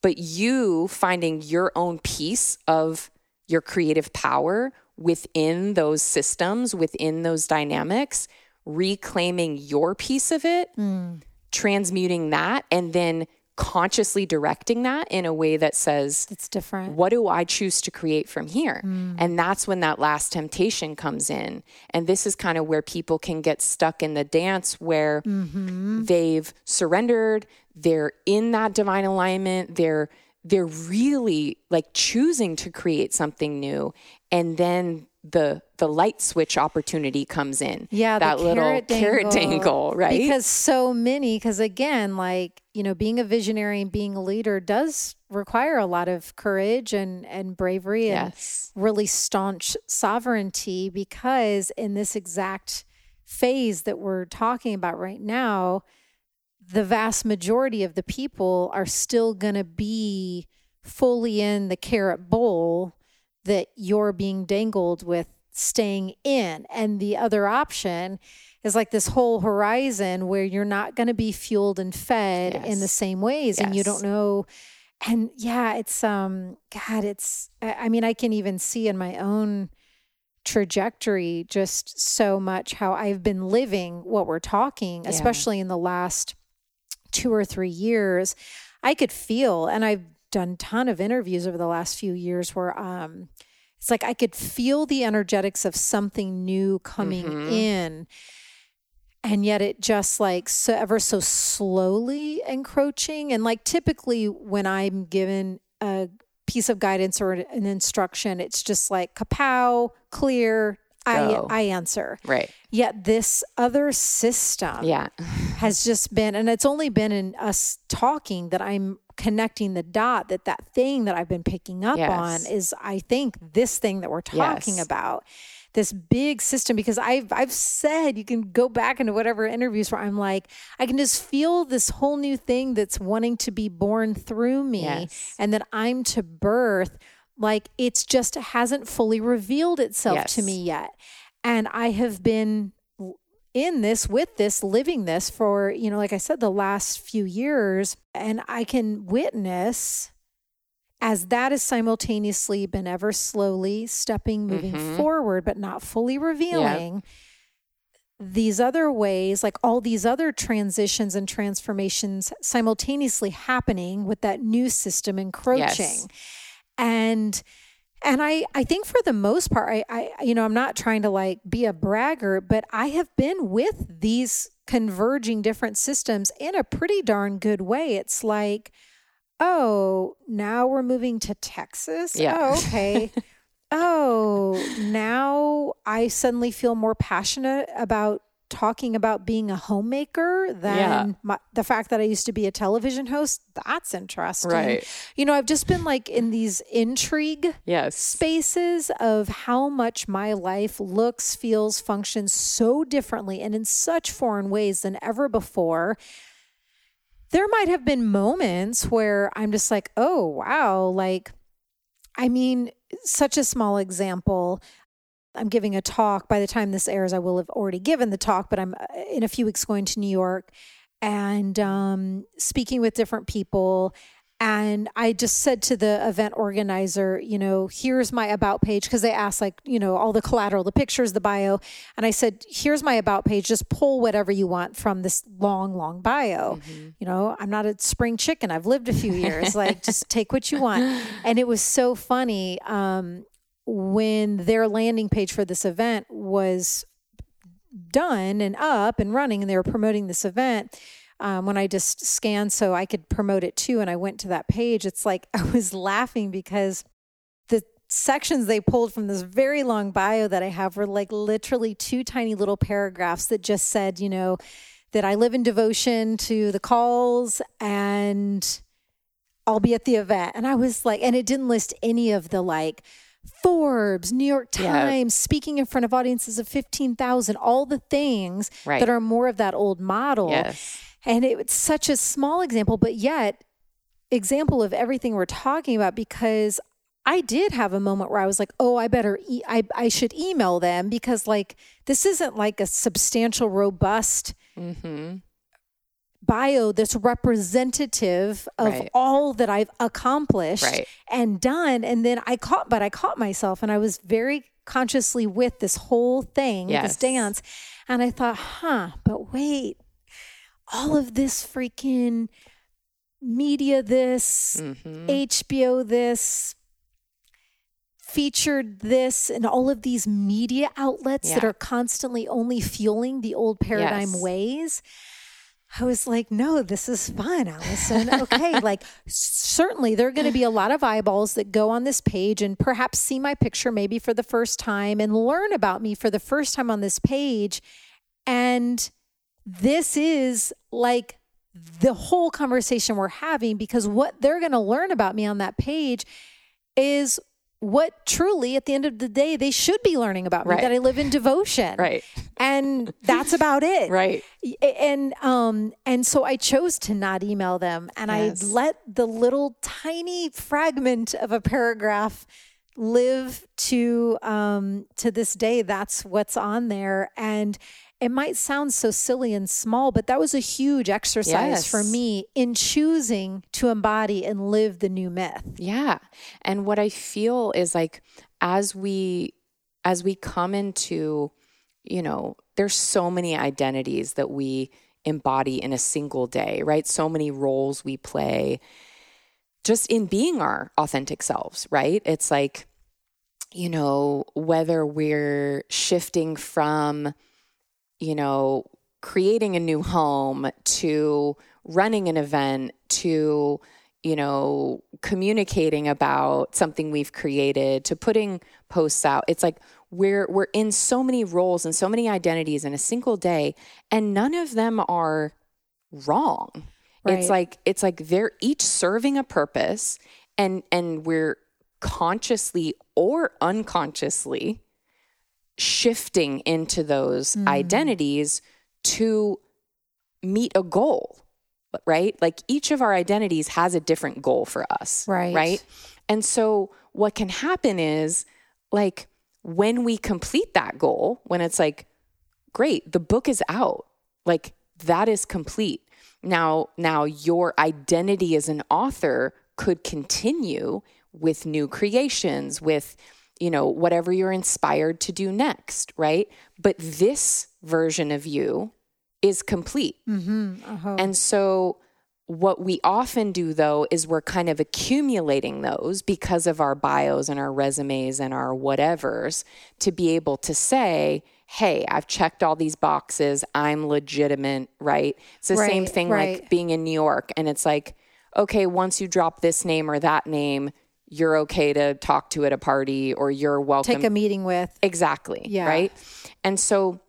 But you finding your own piece of your creative power within those systems, within those dynamics, reclaiming your piece of it, mm. transmuting that, and then consciously directing that in a way that says it's different what do i choose to create from here mm. and that's when that last temptation comes in and this is kind of where people can get stuck in the dance where mm-hmm. they've surrendered they're in that divine alignment they're they're really like choosing to create something new and then the the light switch opportunity comes in. Yeah, that little carrot dangle, carrot dangle, right? Because so many, because again, like you know, being a visionary and being a leader does require a lot of courage and and bravery and yes. really staunch sovereignty. Because in this exact phase that we're talking about right now, the vast majority of the people are still going to be fully in the carrot bowl that you're being dangled with staying in. And the other option is like this whole horizon where you're not going to be fueled and fed yes. in the same ways yes. and you don't know and yeah it's um god it's i mean i can even see in my own trajectory just so much how i've been living what we're talking yeah. especially in the last 2 or 3 years i could feel and i've done ton of interviews over the last few years where um it's like I could feel the energetics of something new coming mm-hmm. in. And yet it just like so ever so slowly encroaching. And like typically when I'm given a piece of guidance or an instruction, it's just like kapow, clear, I, I answer. Right. Yet this other system yeah. has just been, and it's only been in us talking that I'm connecting the dot that that thing that I've been picking up yes. on is, I think, this thing that we're talking yes. about. This big system, because I've I've said you can go back into whatever interviews where I'm like, I can just feel this whole new thing that's wanting to be born through me yes. and that I'm to birth like it's just hasn't fully revealed itself yes. to me yet. And I have been in this with this living this for you know like i said the last few years. And i can witness as that has simultaneously been ever slowly stepping moving mm-hmm. forward but not fully revealing these other ways like all these other transitions and transformations simultaneously happening with that new system encroaching. Yes. And and I, I think for the most part, I, I, you know, I'm not trying to like be a bragger, but I have been with these converging different systems in a pretty darn good way. It's like, oh, now we're moving to Texas. Yeah. Oh, okay. oh, now I suddenly feel more passionate about talking about being a homemaker than yeah. my, the fact that I used to be a television host. That's interesting. Right. You know, I've just been like in these intrigue yes. spaces of how much my life looks, feels, functions so differently and in such foreign ways than ever before. There might have been moments where I'm just like, oh, wow. Like, I mean, such a small example. I'm giving a talk. By the time this airs, I will have already given the talk, but I'm uh, in a few weeks going to New York and um, speaking with different people. And I just said to the event organizer, you know, here's my about page because they asked, like, you know, all the collateral, the pictures, the bio. And I said, here's my about page. Just pull whatever you want from this long, long bio. Mm-hmm. You know, I'm not a spring chicken. I've lived a few years. like, just take what you want. And it was so funny. Um, when their landing page for this event was done and up and running and they were promoting this event um, when i just scanned so i could promote it too and i went to that page it's like i was laughing because the sections they pulled from this very long bio that i have were like literally two tiny little paragraphs that just said you know that i live in devotion to the calls and i'll be at the event. And i was like and it didn't list any of the like Forbes, New York Times, yeah. speaking in front of audiences of 15,000, all the things right. that are more of that old model. Yes. And it, it's such a small example, but yet example of everything we're talking about because I did have a moment where I was like, "Oh, I better e- I I should email them because like this isn't like a substantial robust mm-hmm bio that's representative of Right. all that I've accomplished Right. and done. And then I caught, but I caught myself and I was very consciously with this whole thing, Yes. this dance. And I thought, huh, but wait, all of this freaking media, this, Mhm. HBO, this, featured this, and all of these media outlets that are constantly only fueling the old paradigm Yes. ways. I was like, no, this is fun, Alyson. Okay. like, certainly there are going to be a lot of eyeballs that go on this page and perhaps see my picture maybe for the first time and learn about me for the first time on this page. And this is like the whole conversation we're having because what they're going to learn about me on that page is what truly at the end of the day they should be learning about me Right. that I live in devotion. Right. And that's about it. Right. And um and so I chose to not email them and Yes. I let the little tiny fragment of a paragraph live to um to this day that's what's on there and it might sound so silly and small but that was a huge exercise for me in choosing to embody and live the new myth. Yeah. And what I feel is like as we as we come into, you know, there's so many identities that we embody in a single day, right? So many roles we play just in being our authentic selves, right? It's like you know, whether we're shifting from you know, creating a new home to running an event to, you know, communicating about something we've created to putting posts out. It's like we're we're in so many roles and so many identities in a single day and none of them are wrong. Right. It's like it's like they're each serving a purpose and and we're consciously or unconsciously shifting into those Mm. identities to meet a goal, right? Like each of our identities has a different goal for us, Right. Right. And so what can happen is like when we complete that goal, when it's like, great, the book is out, like that is complete. Now, now your identity as an author could continue with new creations, with you know, whatever you're inspired to do next, right? But this version of you is complete. Mm-hmm. Uh-huh. And so, what we often do though is we're kind of accumulating those because of our bios and our resumes and our whatevers to be able to say, hey, I've checked all these boxes. I'm legitimate, right? It's the same thing right. like being in New York. And it's like, okay, once you drop this name or that name, you're okay to talk to at a party or you're welcome. Take a meeting with. Exactly. Yeah. Right. And so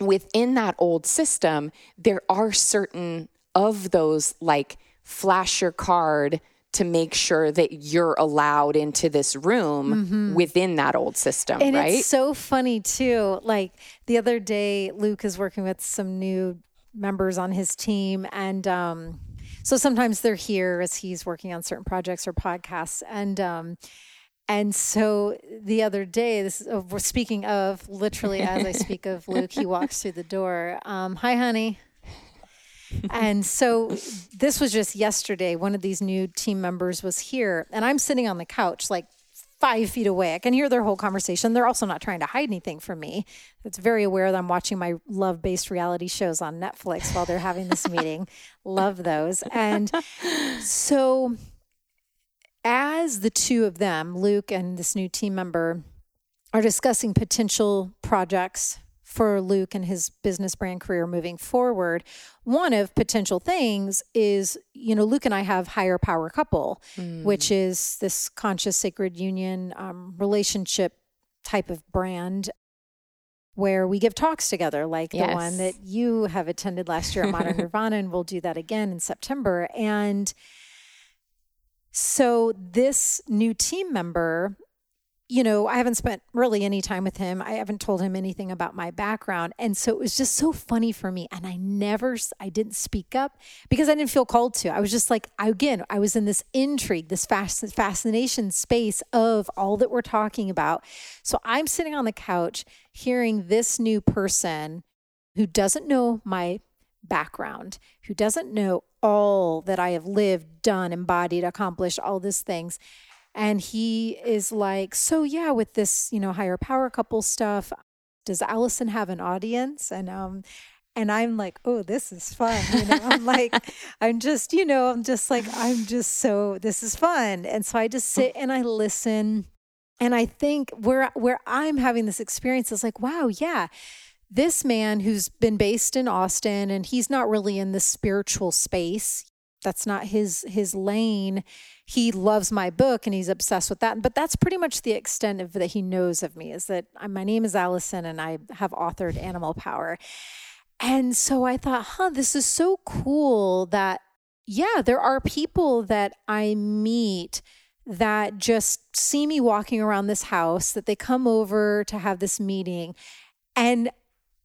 within that old system, there are certain of those like flash your card to make sure that you're allowed into this room within that old system. And right. it's so funny too. Like the other day, Luke is working with some new members on his team, and um, so sometimes they're here as he's working on certain projects or podcasts, and um, and so the other day, this is, oh, we're speaking of literally as I speak of Luke, he walks through the door. Um, Hi, honey. and so this was just yesterday. One of these new team members was here, and I'm sitting on the couch, like five feet away. I can hear their whole conversation. They're also not trying to hide anything from me. It's very aware that I'm watching my love based reality shows on Netflix while they're having this meeting. Love those. And so, as the two of them, Luke and this new team member, are discussing potential projects for Luke and his business brand career moving forward. One of potential things is, you know, Luke and I have higher power couple, which is this conscious sacred union um, relationship type of brand where we give talks together, like the one that you have attended last year at Modern Nirvana, and we'll do that again in September. And so this new team member, you know, I haven't spent really any time with him. I haven't told him anything about my background. And so it was just so funny for me. And I never, I didn't speak up because I didn't feel called to. I was just like, again, I was in this intrigue, this fas- fascination space of all that we're talking about. So I'm sitting on the couch hearing this new person who doesn't know my background, who doesn't know all that I have lived, done, embodied, accomplished, all these things. And he is like, So, yeah, with this, you know, higher power couple stuff, does Alyson have an audience? And, um, and I'm like, oh, this is fun. You know, I'm like, I'm just, you know, I'm just like, I'm just so, this is fun. And so I just sit and I listen. And I think where where I'm having this experience is like, wow, yeah, this man who's been based in Austin and he's not really in the spiritual space. That's not his his lane. He loves my book and he's obsessed with that. But that's pretty much the extent of that he knows of me is that my name is Alyson and I have authored Animal Power. And so I thought, huh, this is so cool that yeah, there are people that I meet that just see me walking around this house, that they come over to have this meeting. And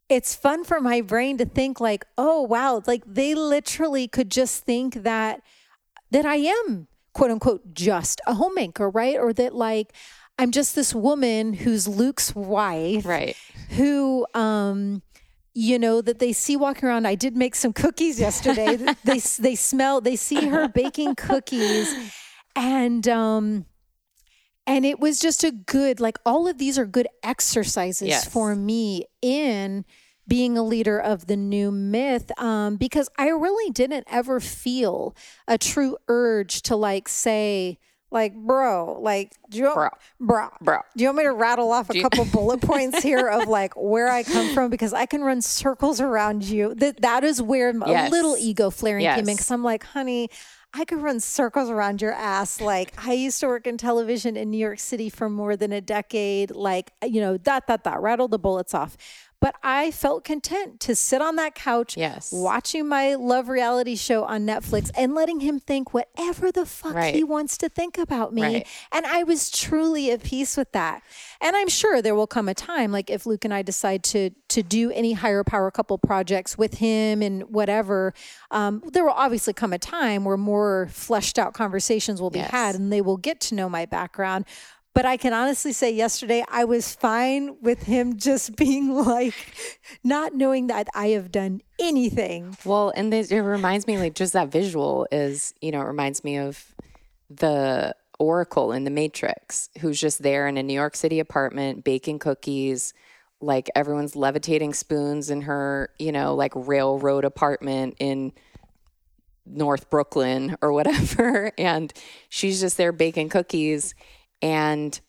it's fun for my brain to think like, oh wow, like they literally could just think that that I am quote unquote just a homemaker, right? Or that like I'm just this woman who's Luke's wife. Right. Who um you know that they see walking around. I did make some cookies yesterday. they they smell. They see her baking cookies, and um, and it was just a good like all of these are good exercises Yes. for me in being a leader of the new myth um, because I really didn't ever feel a true urge to like say like bro like do you want, Bro. bro Bro. do you want me to rattle off a couple bullet points here of like where I come from because I can run circles around you that that is where a little ego flaring came in because I'm like honey I could run circles around your ass. Like I used to work in television in New York City for more than a decade. Like, you know, that, that, dot, rattle the bullets off. But I felt content to sit on that couch, Yes. watching my love reality show on Netflix and letting him think whatever the fuck Right. he wants to think about me. Right. And I was truly at peace with that. And I'm sure there will come a time, like if Luke and I decide to to do any higher power couple projects with him and whatever, um, there will obviously come a time where more fleshed out conversations will be Yes. had and they will get to know my background. But I can honestly say yesterday I was fine with him just being like, not knowing that I have done anything. Well, and it reminds me, like, just that visual is, you know, it reminds me of the Oracle in the Matrix, who's just there in a New York City apartment baking cookies. Like, everyone's levitating spoons in her, you know, like railroad apartment in North Brooklyn or whatever. And she's just there baking cookies and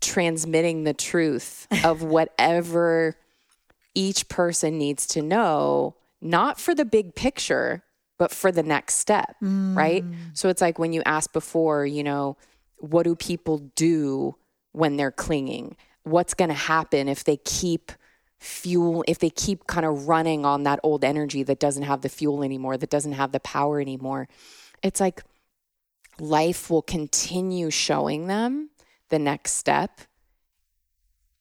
transmitting the truth of whatever each person needs to know, not for the big picture, but for the next step, right? Mm. So it's like when you asked before, you know, what do people do when they're clinging? What's going to happen if they keep fuel, if they keep kind of running on that old energy that doesn't have the fuel anymore, that doesn't have the power anymore? It's like life will continue showing them the next step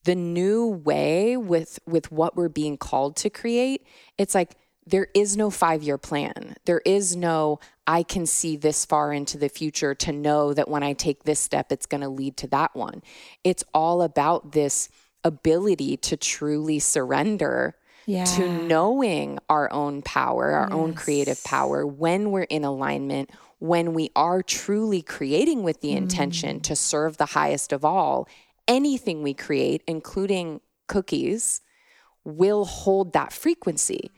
the new way with with what we're being called to create it's like there is no 5 year plan. There is no i can see this far into the future to know that when i take this step it's going to lead to that one. It's all about this ability to truly surrender Yeah. to knowing our own power, our own creative power when we're in alignment, when we are truly creating with the intention mm. to serve the highest of all. Anything we create, including cookies, will hold that frequency.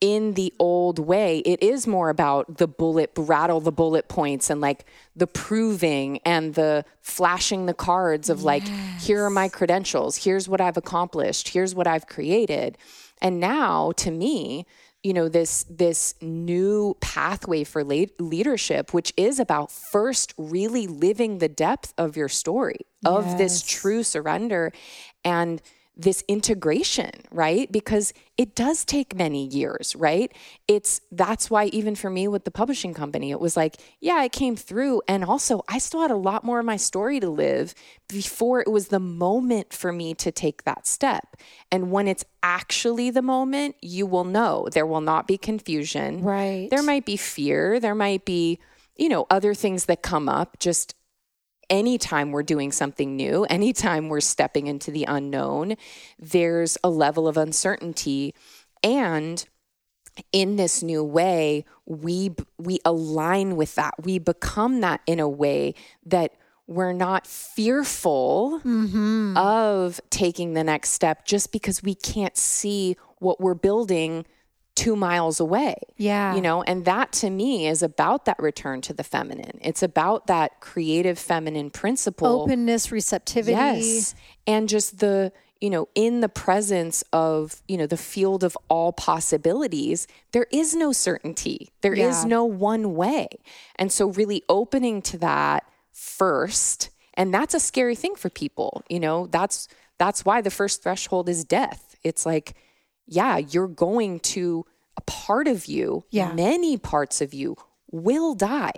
In the old way, it is more about the bullet, rattle the bullet points and like the proving and the flashing the cards of like, here are my credentials, here's what I've accomplished, here's what I've created. And now to me, you know this this new pathway for le- leadership which is about first really living the depth of your story of this true surrender. And this integration right? Because it does take many years right? It's that's why even for me with the publishing company it was like yeah i came through and also i still had a lot more of my story to live before it was the moment for me to take that step. And when it's actually the moment you will know. There will not be confusion. Right. there might be fear. There might be you know other things that come up just anytime we're doing something new, anytime we're stepping into the unknown, there's a level of uncertainty. And in this new way, we we align with that. We become that in a way that we're not fearful mm-hmm. of taking the next step just because we can't see what we're building two miles away. Yeah. You know, and that to me is about that return to the feminine. It's about that creative feminine principle. Openness, receptivity. Yes. And just the, you know, in the presence of, you know, the field of all possibilities, there is no certainty. There yeah. is no one way. And so really opening to that first, and that's a scary thing for people, you know, that's that's why the first threshold is death. It's like yeah, you're going to a part of you, yeah. many parts of you will die.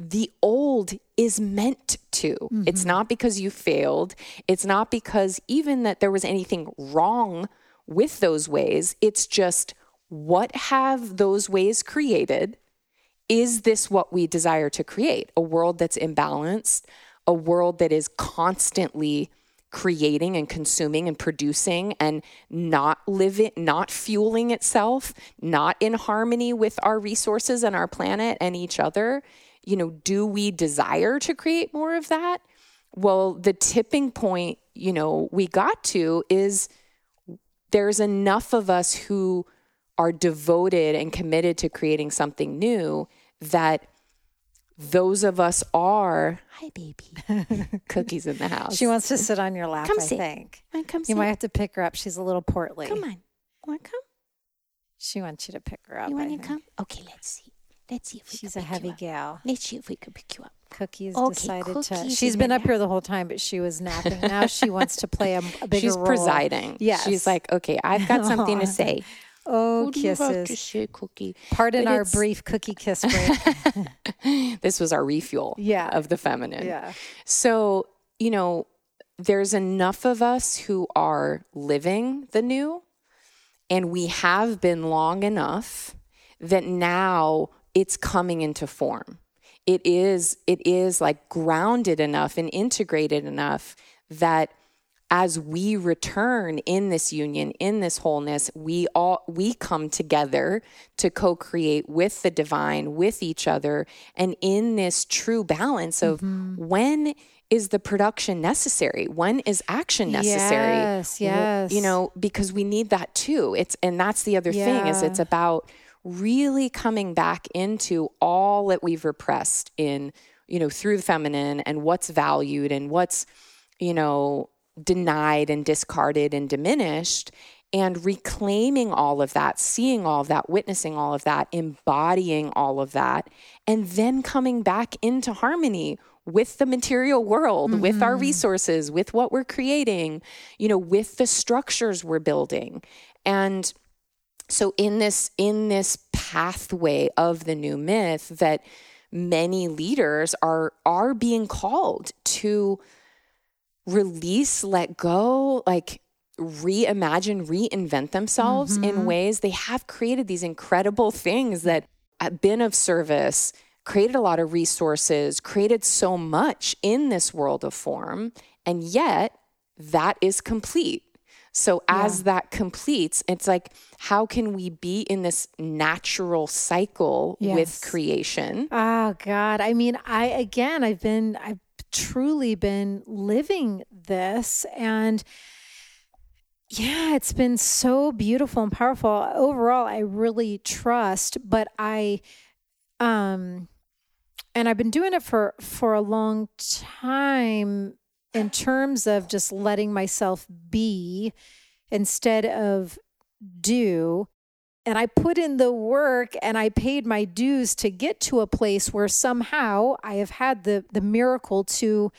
The old is meant to. Mm-hmm. It's not because you failed. It's not because even that there was anything wrong with those ways. It's just what have those ways created? Is this what we desire to create? A world that's imbalanced, a world that is constantly creating and consuming and producing and not living not fueling itself not in harmony with our resources and our planet and each other you know do we desire to create more of that? Well the tipping point you know we got to is there's enough of us who are devoted and committed to creating something new that those of us are hi baby cookies in the house she wants to sit on your lap come i sit. think come you sit. might have to pick her up she's a little portly come on want to come she wants you to pick her up you want to come okay let's see let's see if we. she's a heavy gal let's see if we can pick you up Cookies okay, decided cookies to. She's been up here the whole time, but she was napping. Now she wants to play a, a bigger She's role. presiding. Yes. She's like, okay, I've got something to say. Oh, kisses. cookie? Pardon but our brief cookie kiss break. this was our refuel yeah. of the feminine. Yeah. So, you know, there's enough of us who are living the new, and we have been long enough that now it's coming into form. It is it is like grounded enough and integrated enough that as we return in this union in this wholeness we all we come together to co-create with the divine with each other and in this true balance of mm-hmm. when is the production necessary when is action necessary yes yes you know because we need that too it's and that's the other yeah. thing is it's about really coming back into all that we've repressed in you know through the feminine and what's valued and what's you know denied and discarded and diminished and reclaiming all of that, seeing all of that, witnessing all of that, embodying all of that, and then coming back into harmony with the material world, mm-hmm. with our mm-hmm. resources, with what we're creating, you know, with the structures we're building. And so in this in this pathway of the new myth that many leaders are are being called to release, let go, like reimagine, reinvent themselves mm-hmm. in ways they have created these incredible things that have been of service, created a lot of resources, created so much in this world of form, and yet that is complete. So as yeah. that completes, it's like, how can we be in this natural cycle yes. with creation? Oh God. I mean, I again I've been I've truly been living this and yeah, it's been so beautiful and powerful. Overall, I really trust, but I um and I've been doing it for for a long time in terms of just letting myself be instead of do and I put in the work and I paid my dues to get to a place where somehow I have had the the miracle to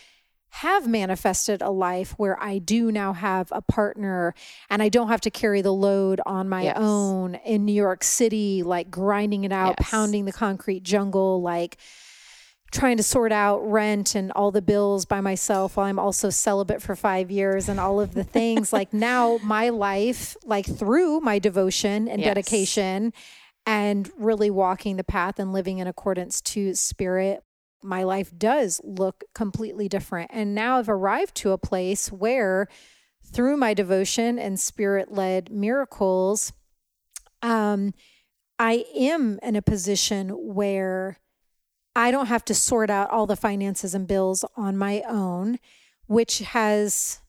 have manifested a life where I do now have a partner and I don't have to carry the load on my yes. own in New York City like grinding it out, yes. pounding the concrete jungle like trying to sort out rent and all the bills by myself while I'm also celibate for five years and all of the things. like now, my life, like through my devotion and yes. dedication and really walking the path and living in accordance to spirit, my life does look completely different. And now I've arrived to a place where through my devotion and spirit led miracles, um, I am in a position where I don't have to sort out all the finances and bills on my own, which has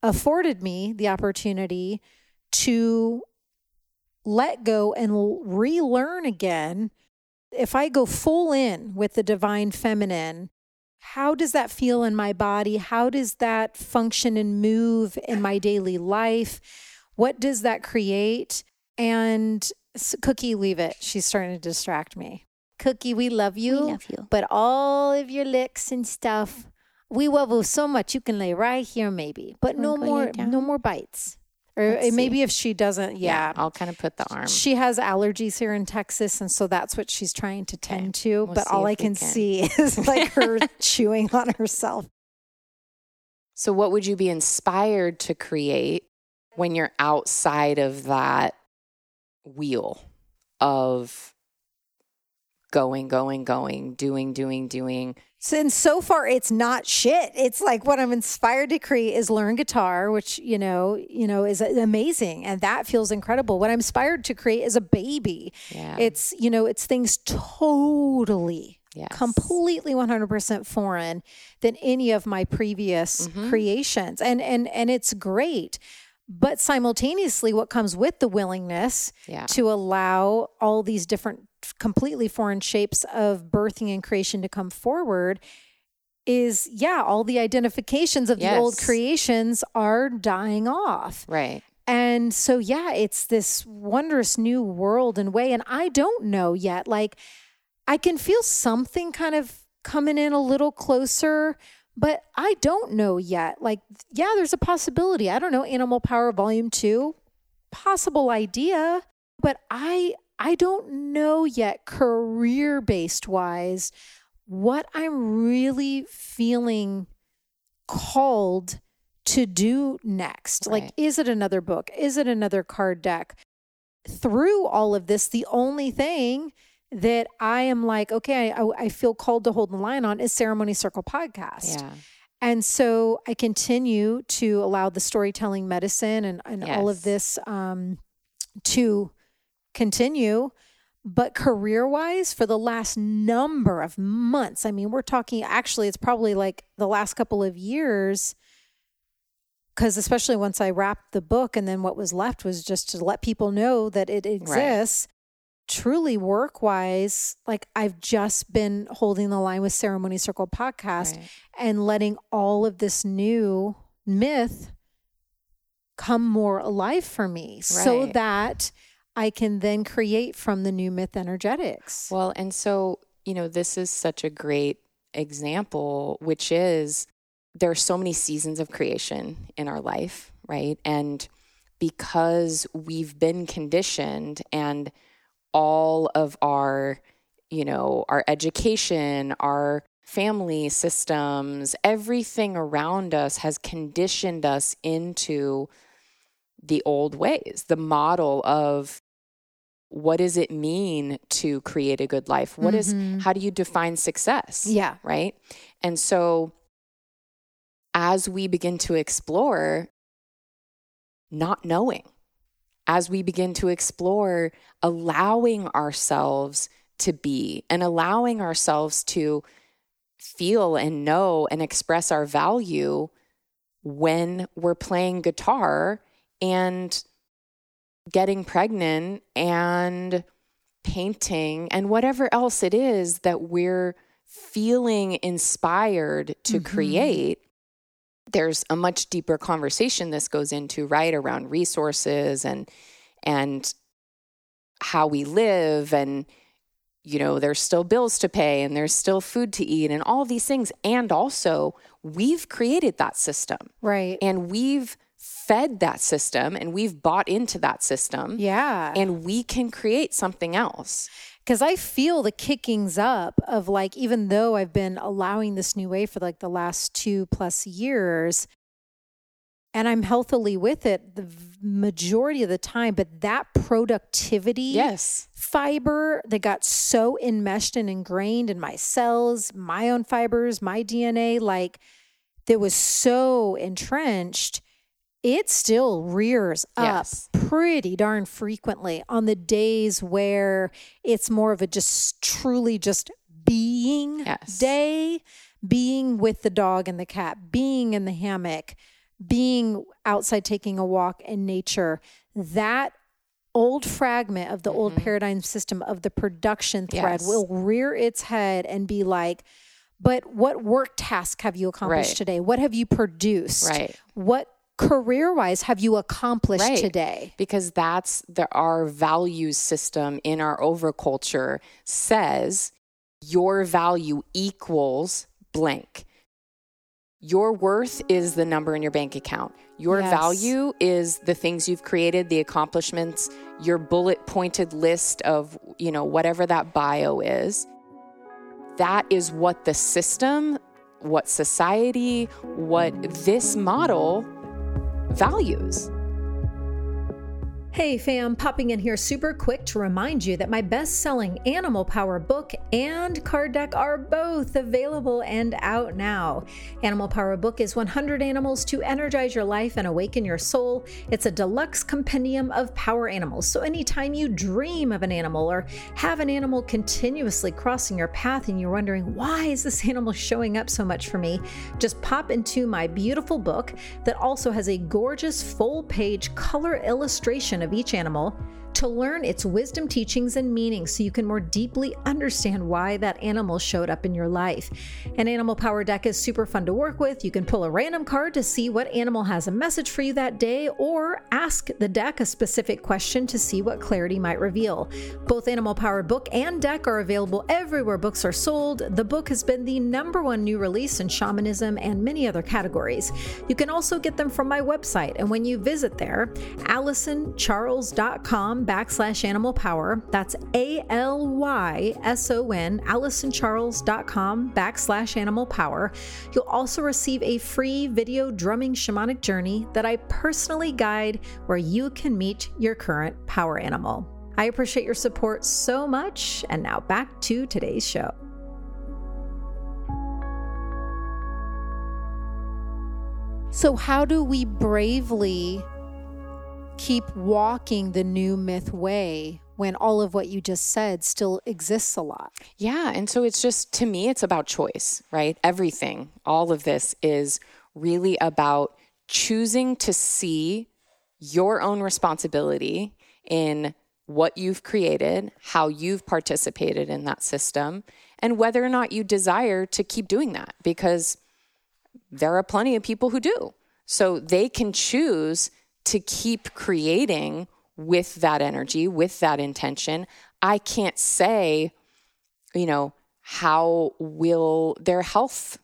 afforded me the opportunity to let go and relearn again. If I go full in with the divine feminine, how does that feel in my body? How does that function and move in my daily life? What does that create? And Cookie, leave it. She's starting to distract me. Cookie, we love you. We love you. But all of your licks and stuff, we love you so much. You can lay right here, maybe, but no more, no more bites. Or Let's uh, maybe see. if she doesn't, yeah. yeah. I'll kind of put the arm. She has allergies here in Texas, and so that's what she's trying to tend okay. to. We'll but all I can, can see is like her chewing on herself. So, what would you be inspired to create when you're outside of that wheel of going, going, going, doing, doing, doing. And so far, it's not shit. It's like what I'm inspired to create is learn guitar, which you know, you know, is amazing, and that feels incredible. What I'm inspired to create is a baby. Yeah. It's you know, it's things totally Yes. completely 100% foreign than any of my previous mm-hmm. creations and and and it's great but simultaneously what comes with the willingness yeah. to allow all these different completely foreign shapes of birthing and creation to come forward is yeah all the identifications of yes. the old creations are dying off right and so yeah it's this wondrous new world and way and i don't know yet like i can feel something kind of coming in a little closer but I don't know yet. Like, yeah, there's a possibility. I don't know, Animal Power Volume 2, possible idea, but I I don't know yet career based wise what I'm really feeling called to do next. Right. Like, is it another book? Is it another card deck? Through all of this, the only thing that I am like, okay, I, I feel called to hold the line on is Ceremony Circle podcast. Yeah. And so I continue to allow the storytelling medicine and, and yes. all of this um, to continue. But career wise, for the last number of months, I mean, we're talking actually, it's probably like the last couple of years. Because especially once I wrapped the book, and then what was left was just to let people know that it exists truly work wise, like I've just been holding the line with Ceremony Circle podcast right. and letting all of this new myth come more alive for me right. so that I can then create from the new myth energetics. Well, and so, you know, this is such a great example, which is there are so many seasons of creation in our life, right? And because we've been conditioned and all of our, you know, our education, our family systems, everything around us has conditioned us into the old ways, the model of what does it mean to create a good life? What mm-hmm. is how do you define success? Yeah. Right. And so as we begin to explore not knowing, as we begin to explore allowing ourselves to be and allowing ourselves to feel and know and express our value when we're playing guitar and getting pregnant and painting and whatever else it is that we're feeling inspired to mm-hmm. create there's a much deeper conversation this goes into right around resources and and how we live and you know there's still bills to pay and there's still food to eat and all these things. And also we've created that system. Right. And we've fed that system and we've bought into that system. Yeah. And we can create something else because I feel the kickings up of like, even though I've been allowing this new way for like the last two plus years, and I'm healthily with it the majority of the time, but that productivity yes. fiber that got so enmeshed and ingrained in my cells, my own fibers, my DNA, like that was so entrenched it still rears Yes. up pretty darn frequently on the days where it's more of a just truly just being Yes. day, being with the dog and the cat, being in the hammock, being outside taking a walk in nature. That old fragment of the old paradigm system of the production thread Mm-hmm. Yes. will rear its head and be like, but what work task have you accomplished Right. today? What have you produced? Right. What career wise have you accomplished Right. today? because that's the our values system in our overculture says your value equals blank your worth is the number in your bank account your Yes. value is the things you've created the accomplishments your bullet pointed list of you know whatever that bio is that is what the system what society what this model values Hey fam, popping in here super quick to remind you that my best selling Animal Power book and card deck are both available and out now. Animal Power book is 100 animals to energize your life and awaken your soul. It's a deluxe compendium of power animals. So anytime you dream of an animal or have an animal continuously crossing your path and you're wondering, why is this animal showing up so much for me? Just pop into my beautiful book that also has a gorgeous full page color illustration of each animal to learn its wisdom, teachings, and meanings so you can more deeply understand why that animal showed up in your life. An Animal Power deck is super fun to work with. You can pull a random card to see what animal has a message for you that day, or ask the deck a specific question to see what clarity might reveal. Both Animal Power book and deck are available everywhere books are sold. The book has been the number one new release in shamanism and many other categories. You can also get them from my website, and when you visit there, AlysonCharles.com backslash animal power. That's A L Y S O N, AlysonCharles.com backslash animal power. You'll also receive a free video drumming shamanic journey that I personally guide where you can meet your current power animal. I appreciate your support so much. And now back to today's show. So, how do we bravely keep walking the new myth way when all of what you just said still exists a lot? Yeah. And so it's just, to me, it's about choice, right? Everything, all of this is really about choosing to see your own responsibility in what you've created, how you've participated in that system, and whether or not you desire to keep doing that because there are plenty of people who do. So they can choose to keep creating with that energy, with that intention. I can't say, you know, how will their health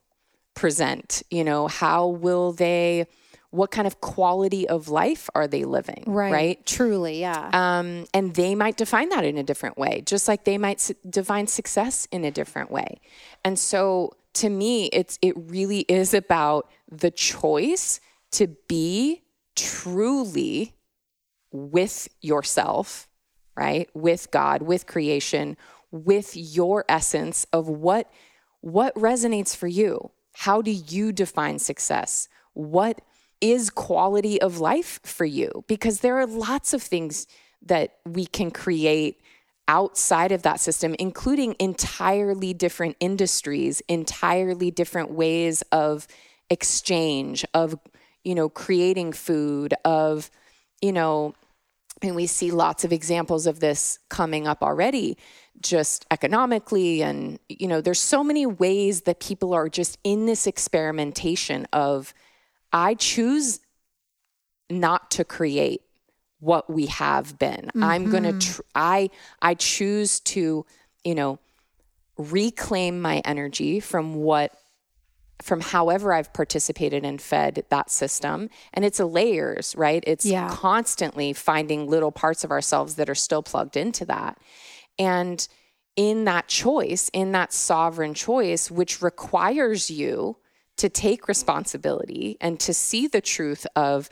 present? You know, how will they, what kind of quality of life are they living? Right. Truly, yeah. Um, and they might define that in a different way, just like they might s- define success in a different way. And so to me, it's, it really is about the choice to be truly with yourself, right? With God, with creation, with your essence of what what resonates for you. How do you define success? What is quality of life for you? Because there are lots of things that we can create outside of that system, including entirely different industries, entirely different ways of exchange, of, you know, creating food, of, you know, and we see lots of examples of this coming up already just economically and you know there's so many ways that people are just in this experimentation of i choose not to create what we have been. I'm going to mm-hmm. tr- i i choose to you know reclaim my energy from what from however I've participated and fed that system. And it's layers, right? It's Yeah. constantly finding little parts of ourselves that are still plugged into that. And in that choice, in that sovereign choice, which requires you to take responsibility and to see the truth of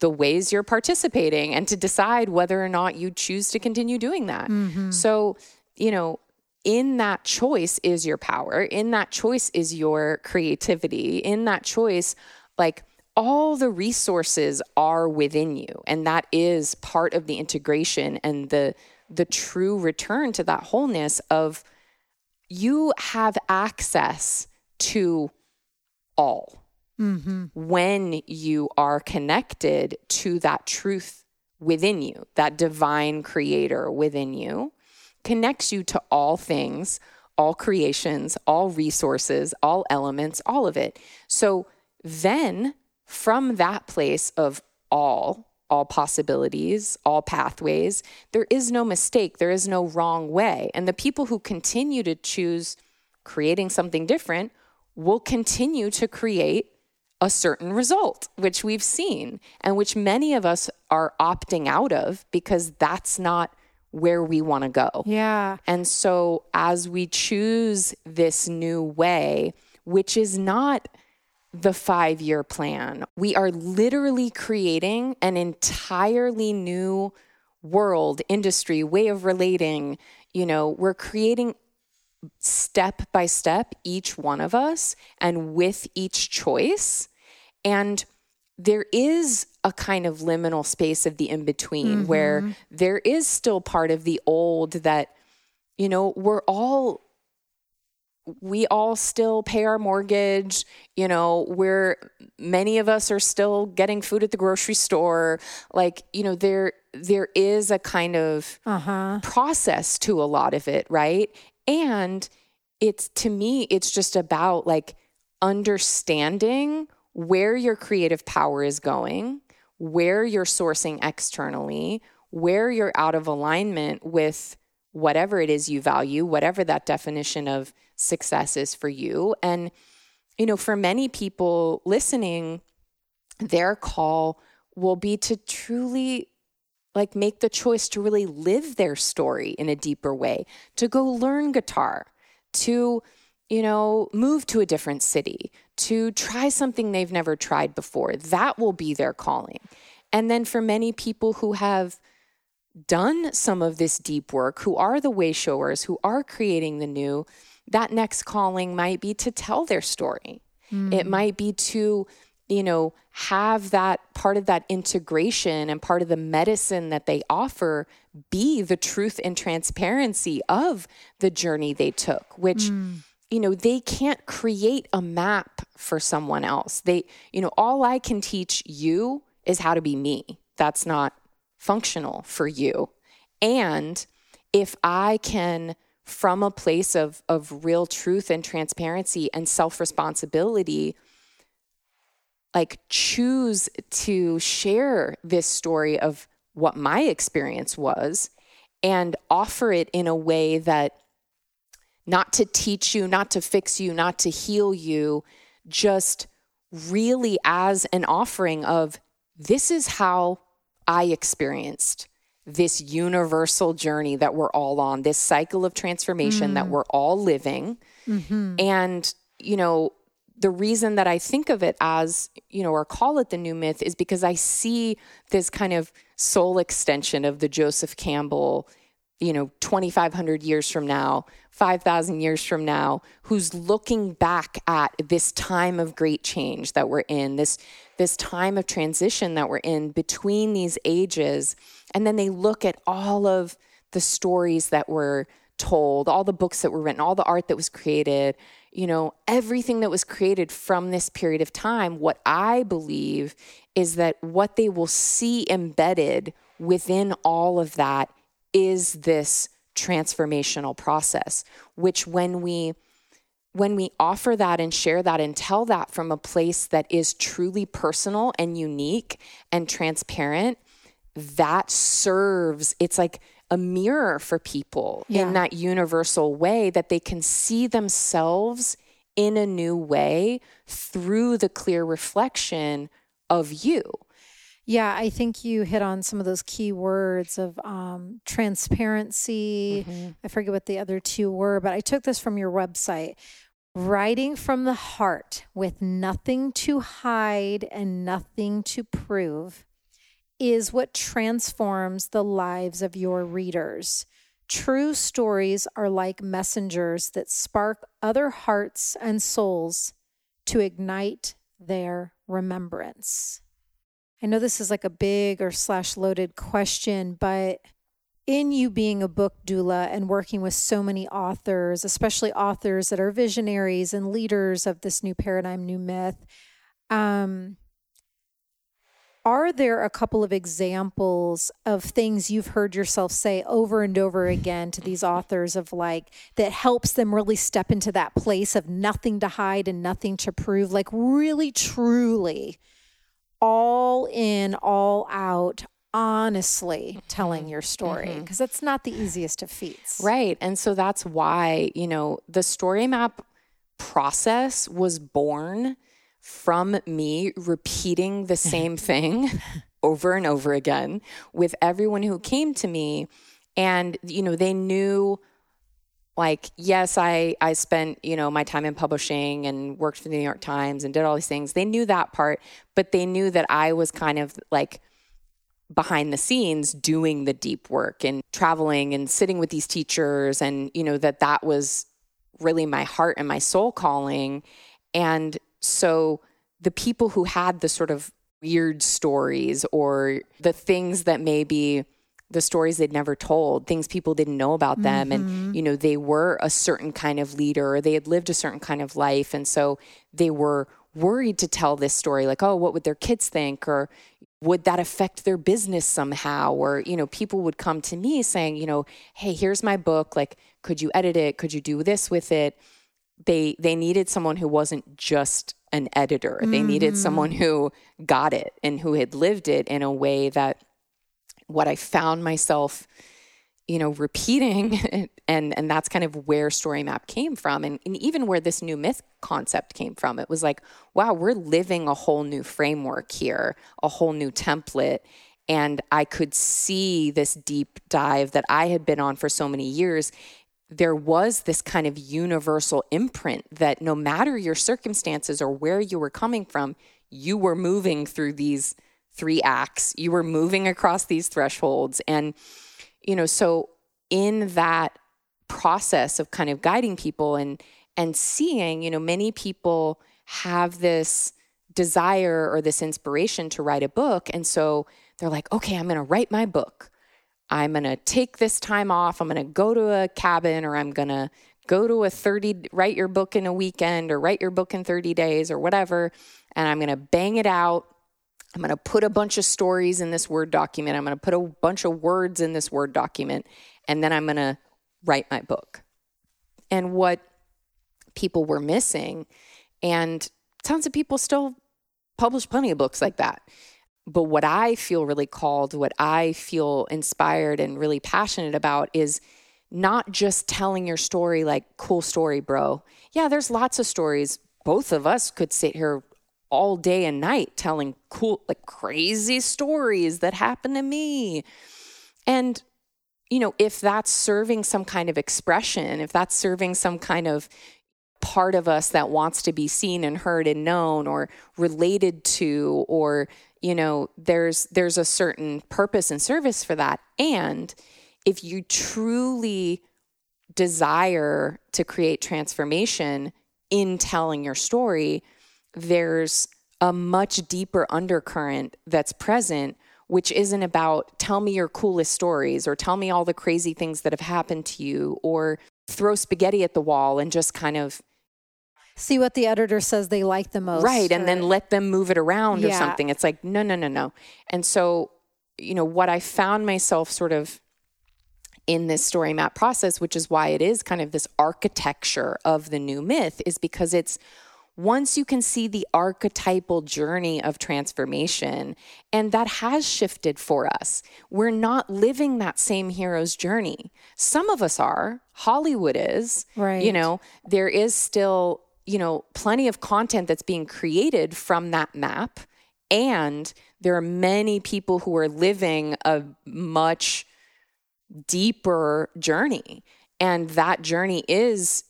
the ways you're participating and to decide whether or not you choose to continue doing that. Mm-hmm. So, you know, in that choice is your power. In that choice is your creativity. In that choice, like all the resources are within you and that is part of the integration and the the true return to that wholeness of you have access to all mm-hmm. when you are connected to that truth within you that divine creator within you connects you to all things all creations all resources all elements all of it so then from that place of all, all possibilities, all pathways, there is no mistake, there is no wrong way. And the people who continue to choose creating something different will continue to create a certain result, which we've seen and which many of us are opting out of because that's not where we want to go. Yeah. And so as we choose this new way, which is not the five year plan. We are literally creating an entirely new world, industry, way of relating. You know, we're creating step by step, each one of us, and with each choice. And there is a kind of liminal space of the in between mm-hmm. where there is still part of the old that, you know, we're all we all still pay our mortgage you know we're many of us are still getting food at the grocery store like you know there there is a kind of uh-huh. process to a lot of it right and it's to me it's just about like understanding where your creative power is going where you're sourcing externally where you're out of alignment with whatever it is you value whatever that definition of success is for you. And, you know, for many people listening, their call will be to truly like make the choice to really live their story in a deeper way, to go learn guitar, to, you know, move to a different city, to try something they've never tried before. That will be their calling. And then for many people who have done some of this deep work, who are the way showers, who are creating the new, that next calling might be to tell their story. Mm. It might be to, you know, have that part of that integration and part of the medicine that they offer be the truth and transparency of the journey they took, which. Mm you know they can't create a map for someone else. They you know all i can teach you is how to be me. That's not functional for you. And if i can from a place of, of real truth and transparency and self responsibility, like choose to share this story of what my experience was and offer it in a way that not to teach you, not to fix you, not to heal you, just really as an offering of this is how I experienced this universal journey that we're all on, this cycle of transformation mm. that we're all living. Mm-hmm. And, you know, the reason that I think of it as, you know, or call it the new myth is because I see this kind of soul extension of the Joseph Campbell, you know, 2,500 years from now, 5,000 years from now, who's looking back at this time of great change that we're in, this, this time of transition that we're in between these ages and then they look at all of the stories that were told, all the books that were written, all the art that was created, you know, everything that was created from this period of time. What I believe is that what they will see embedded within all of that is this transformational process, which when we when we offer that and share that and tell that from a place that is truly personal and unique and transparent, that serves, it's like a mirror for people yeah. in that universal way that they can see themselves in a new way through the clear reflection of you. Yeah, I think you hit on some of those key words of um, transparency. Mm-hmm. I forget what the other two were, but I took this from your website. Writing from the heart with nothing to hide and nothing to prove is what transforms the lives of your readers. True stories are like messengers that spark other hearts and souls to ignite their remembrance. I know this is like a big or slash loaded question, but in you being a book doula and working with so many authors, especially authors that are visionaries and leaders of this new paradigm, new myth, um, are there a couple of examples of things you've heard yourself say over and over again to these authors of like that helps them really step into that place of nothing to hide and nothing to prove? Like really truly all in all out honestly telling your story because mm-hmm. that's not the easiest of feats. Right. And so that's why, you know, the story map process was born from me repeating the same thing over and over again with everyone who came to me and you know they knew like yes i i spent you know my time in publishing and worked for the new york times and did all these things. They knew that part but they knew that i was kind of like behind the scenes doing the deep work and traveling and sitting with these teachers and you know that that was really my heart and my soul calling. And so the people who had the sort of weird stories or the things that maybe the stories they'd never told, things people didn't know about them. Mm-hmm. And, you know, they were a certain kind of leader or they had lived a certain kind of life. And so they were worried to tell this story like, oh, what would their kids think? Or would that affect their business somehow? Or, you know, people would come to me saying, you know, hey, here's my book. Like, could you edit it? Could you do this with it? They they needed someone who wasn't just an editor. Mm-hmm. They needed someone mm. who got it and who had lived it in a way that what I found myself, you know, repeating and and that's kind of where story map came from and, and even where this new myth concept came from. It was like, wow, we're living a whole new framework here, a whole new template. And I could see this deep dive that I had been on for so many years there was this kind of universal imprint that no matter your circumstances or where you were coming from, you were moving through these three acts. You were moving across these thresholds. And, you know, so in that process of kind of guiding people and and seeing, you know, many people have this desire or this inspiration to write a book. And so they're like, okay, I'm going to write my book. I'm going to take this time off. I'm going to go to a cabin or I'm going to go to a 30, write your book in a weekend or write your book in 30 days or whatever. And I'm going to bang it out. I'm going to put a bunch of stories in this Word document. I'm going to put a bunch of words in this Word document. And then I'm going to write my book. And what people were missing, and tons of people still publish plenty of books like that but what I feel really called, what I feel inspired and really passionate about is not just telling your story like, cool story, bro. Yeah, there's lots of stories. Both of us could sit here all day and night telling cool, like crazy stories that happened to me. And, you know, if that's serving some kind of expression, if that's serving some kind of part of us that wants to be seen and heard and known or related to or you know there's there's a certain purpose and service for that and if you truly desire to create transformation in telling your story there's a much deeper undercurrent that's present which isn't about tell me your coolest stories or tell me all the crazy things that have happened to you or throw spaghetti at the wall and just kind of see what the editor says they like the most. Right. Or, and then let them move it around yeah. or something. It's like, no, no, no, no. And so, you know, what I found myself sort of in this story map process, which is why it is kind of this architecture of the new myth, is because it's once you can see the archetypal journey of transformation, and that has shifted for us, we're not living that same hero's journey. Some of us are, Hollywood is, right? You know, there is still you know, plenty of content that's being created from that map. And there are many people who are living a much deeper journey. And that journey is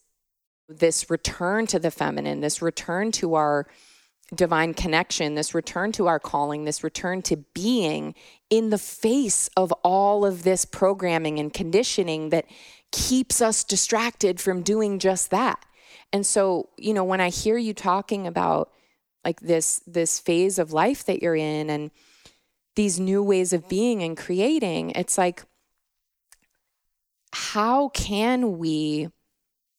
this return to the feminine, this return to our divine connection, this return to our calling, this return to being in the face of all of this programming and conditioning that keeps us distracted from doing just that. And so, you know, when I hear you talking about like this this phase of life that you're in and these new ways of being and creating it's like how can we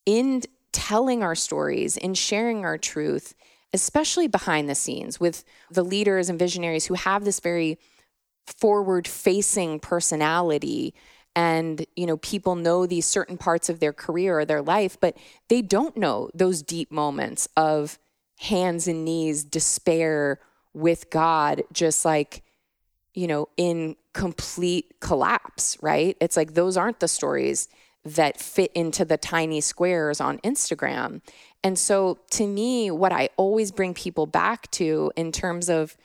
in telling our stories in sharing our truth especially behind the scenes with the leaders and visionaries who have this very forward facing personality and you know people know these certain parts of their career or their life but they don't know those deep moments of hands and knees despair with god just like you know in complete collapse right? It's like those aren't the stories that fit into the tiny squares on Instagram and so to me what i always bring people back to in terms of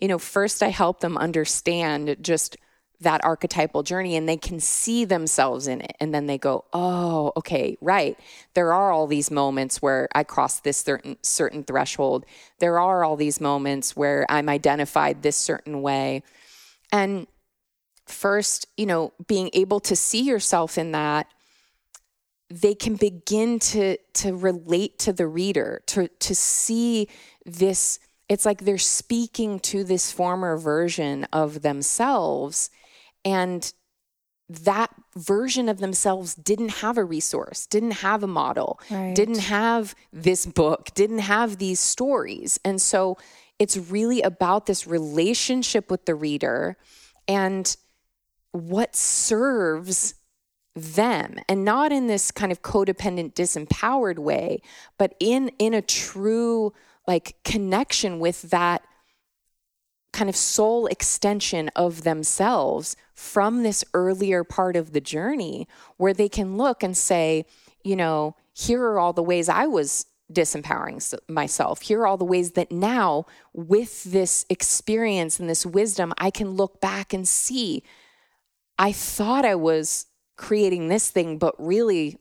you know first i help them understand just that archetypal journey and they can see themselves in it. And then they go, oh, okay, right. There are all these moments where I cross this certain, certain threshold. There are all these moments where I'm identified this certain way. And first, you know, being able to see yourself in that, they can begin to to relate to the reader, to to see this it's like they're speaking to this former version of themselves and that version of themselves didn't have a resource, didn't have a model, right. didn't have this book, didn't have these stories. And so it's really about this relationship with the reader and what serves them and not in this kind of codependent disempowered way but in in a true like connection with that kind of soul extension of themselves from this earlier part of the journey where they can look and say, you know, here are all the ways I was disempowering myself. Here are all the ways that now, with this experience and this wisdom, I can look back and see I thought I was creating this thing, but really,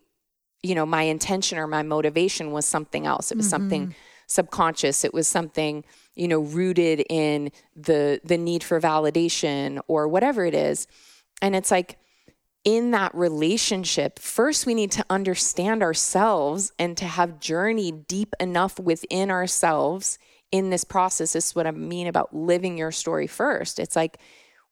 you know, my intention or my motivation was something else. It was mm-hmm. something subconscious. It was something you know rooted in the the need for validation or whatever it is and it's like in that relationship first we need to understand ourselves and to have journeyed deep enough within ourselves in this process this is what i mean about living your story first it's like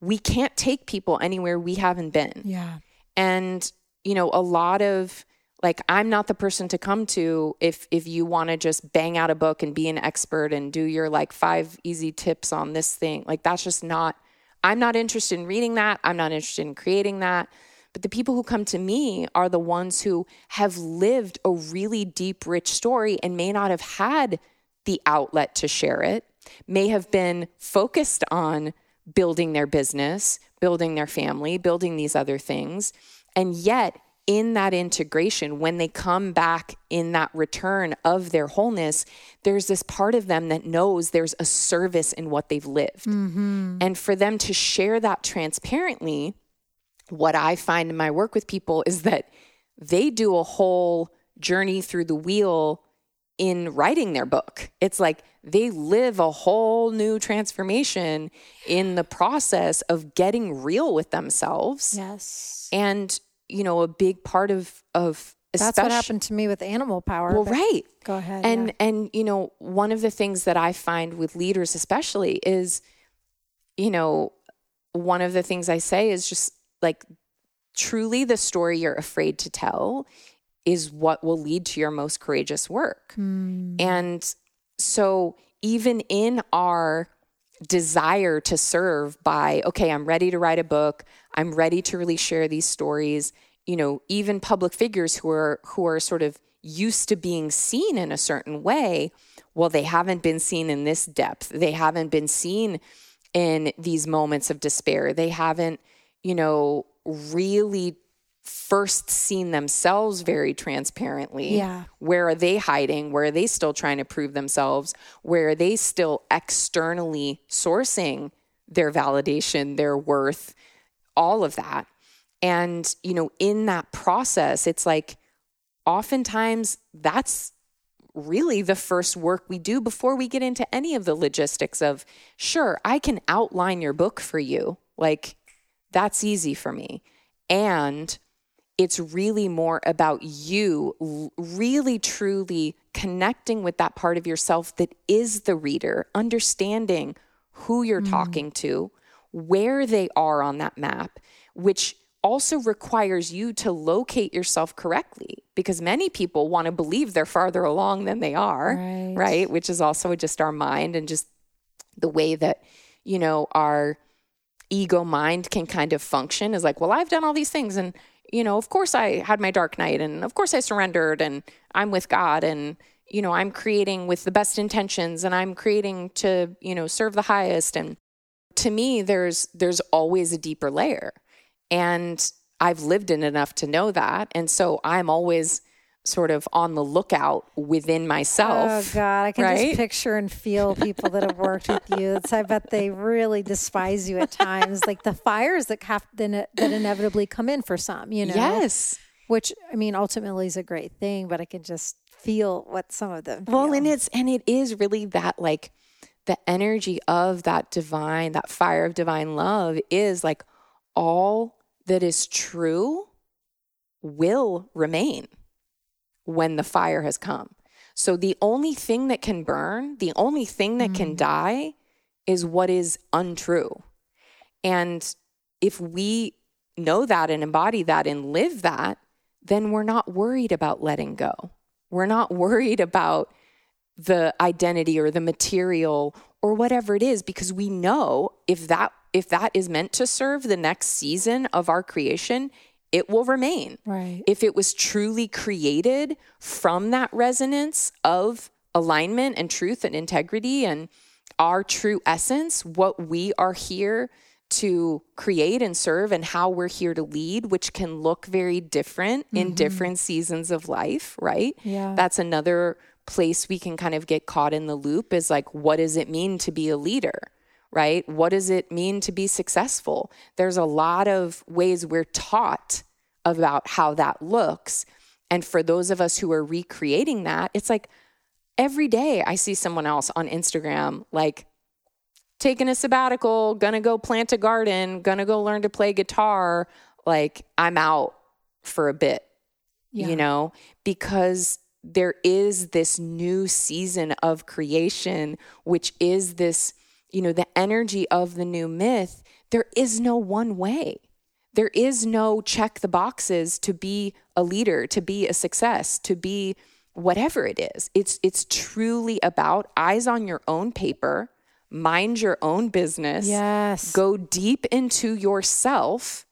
we can't take people anywhere we haven't been yeah and you know a lot of like i'm not the person to come to if if you want to just bang out a book and be an expert and do your like five easy tips on this thing. Like that's just not i'm not interested in reading that. I'm not interested in creating that. But the people who come to me are the ones who have lived a really deep rich story and may not have had the outlet to share it may have been focused on building their business building their family building these other things and yet in that integration, when they come back in that return of their wholeness, there's this part of them that knows there's a service in what they've lived. Mm-hmm. And for them to share that transparently, what I find in my work with people is that they do a whole journey through the wheel in writing their book. It's like they live a whole new transformation in the process of getting real with themselves. Yes. And you know, a big part of of that's what happened to me with animal power. Well, right. Go ahead. And yeah. and you know, one of the things that I find with leaders, especially, is, you know, one of the things I say is just like, truly, the story you're afraid to tell is what will lead to your most courageous work. Mm. And so, even in our desire to serve by, okay, I'm ready to write a book. I'm ready to really share these stories. You know, even public figures who are who are sort of used to being seen in a certain way, well, they haven't been seen in this depth. They haven't been seen in these moments of despair. They haven't, you know, really first seen themselves very transparently. Yeah. Where are they hiding? Where are they still trying to prove themselves? Where are they still externally sourcing their validation, their worth, all of that? And, you know, in that process, it's like oftentimes that's really the first work we do before we get into any of the logistics of, sure, I can outline your book for you. Like, that's easy for me. And it's really more about you really truly connecting with that part of yourself that is the reader, understanding who you're mm. talking to, where they are on that map, which also requires you to locate yourself correctly because many people want to believe they're farther along than they are, right. right? Which is also just our mind and just the way that, you know, our ego mind can kind of function is like, well, I've done all these things and you know, of course I had my dark night and of course I surrendered and I'm with God and you know, I'm creating with the best intentions and I'm creating to, you know, serve the highest and to me there's there's always a deeper layer and I've lived in enough to know that. And so I'm always sort of on the lookout within myself. Oh God, I can right? just picture and feel people that have worked with you. It's, I bet they really despise you at times, like the fires that have that inevitably come in for some. You know, yes. Which I mean, ultimately is a great thing, but I can just feel what some of them. Feel. Well, and it's and it is really that like the energy of that divine, that fire of divine love is like all that is true will remain when the fire has come. So the only thing that can burn, the only thing that mm. can die is what is untrue. And if we know that and embody that and live that, then we're not worried about letting go. We're not worried about the identity or the material or whatever it is because we know if that if that is meant to serve the next season of our creation, it will remain. Right. If it was truly created from that resonance of alignment and truth and integrity and our true essence, what we are here to create and serve and how we're here to lead, which can look very different mm-hmm. in different seasons of life, right? Yeah. That's another place we can kind of get caught in the loop is like, what does it mean to be a leader? Right? What does it mean to be successful? There's a lot of ways we're taught about how that looks. And for those of us who are recreating that, it's like every day I see someone else on Instagram, like taking a sabbatical, gonna go plant a garden, gonna go learn to play guitar. Like I'm out for a bit, yeah. you know, because there is this new season of creation, which is this you know, the energy of the new myth, there is no one way. There is no check the boxes to be a leader, to be a success, to be whatever it is. It's it's truly about eyes on your own paper, mind your own business. Yes. Go deep into yourself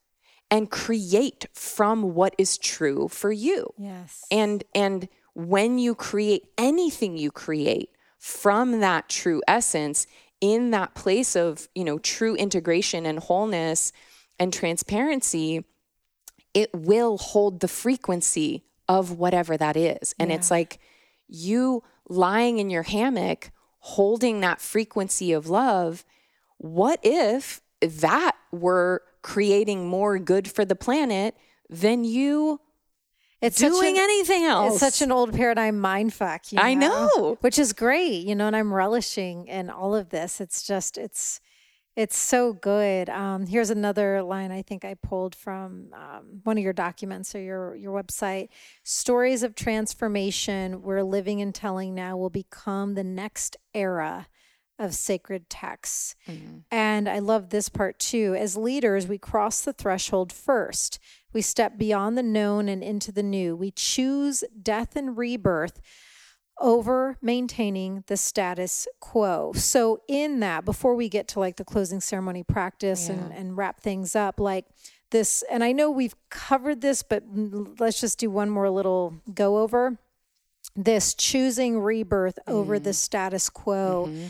and create from what is true for you. Yes. And and when you create anything you create from that true essence, in that place of, you know, true integration and wholeness and transparency, it will hold the frequency of whatever that is. And yeah. it's like you lying in your hammock holding that frequency of love. What if that were creating more good for the planet than you it's doing an, anything else. It's such an old paradigm mind fuck. You know? I know, which is great, you know, and I'm relishing in all of this. It's just, it's, it's so good. Um, here's another line I think I pulled from um, one of your documents or your your website. Stories of transformation we're living and telling now will become the next era of sacred texts. Mm-hmm. And I love this part too. As leaders, we cross the threshold first. We step beyond the known and into the new. We choose death and rebirth over maintaining the status quo. So, in that, before we get to like the closing ceremony practice yeah. and, and wrap things up, like this, and I know we've covered this, but let's just do one more little go over this choosing rebirth mm. over the mm-hmm. status quo. Mm-hmm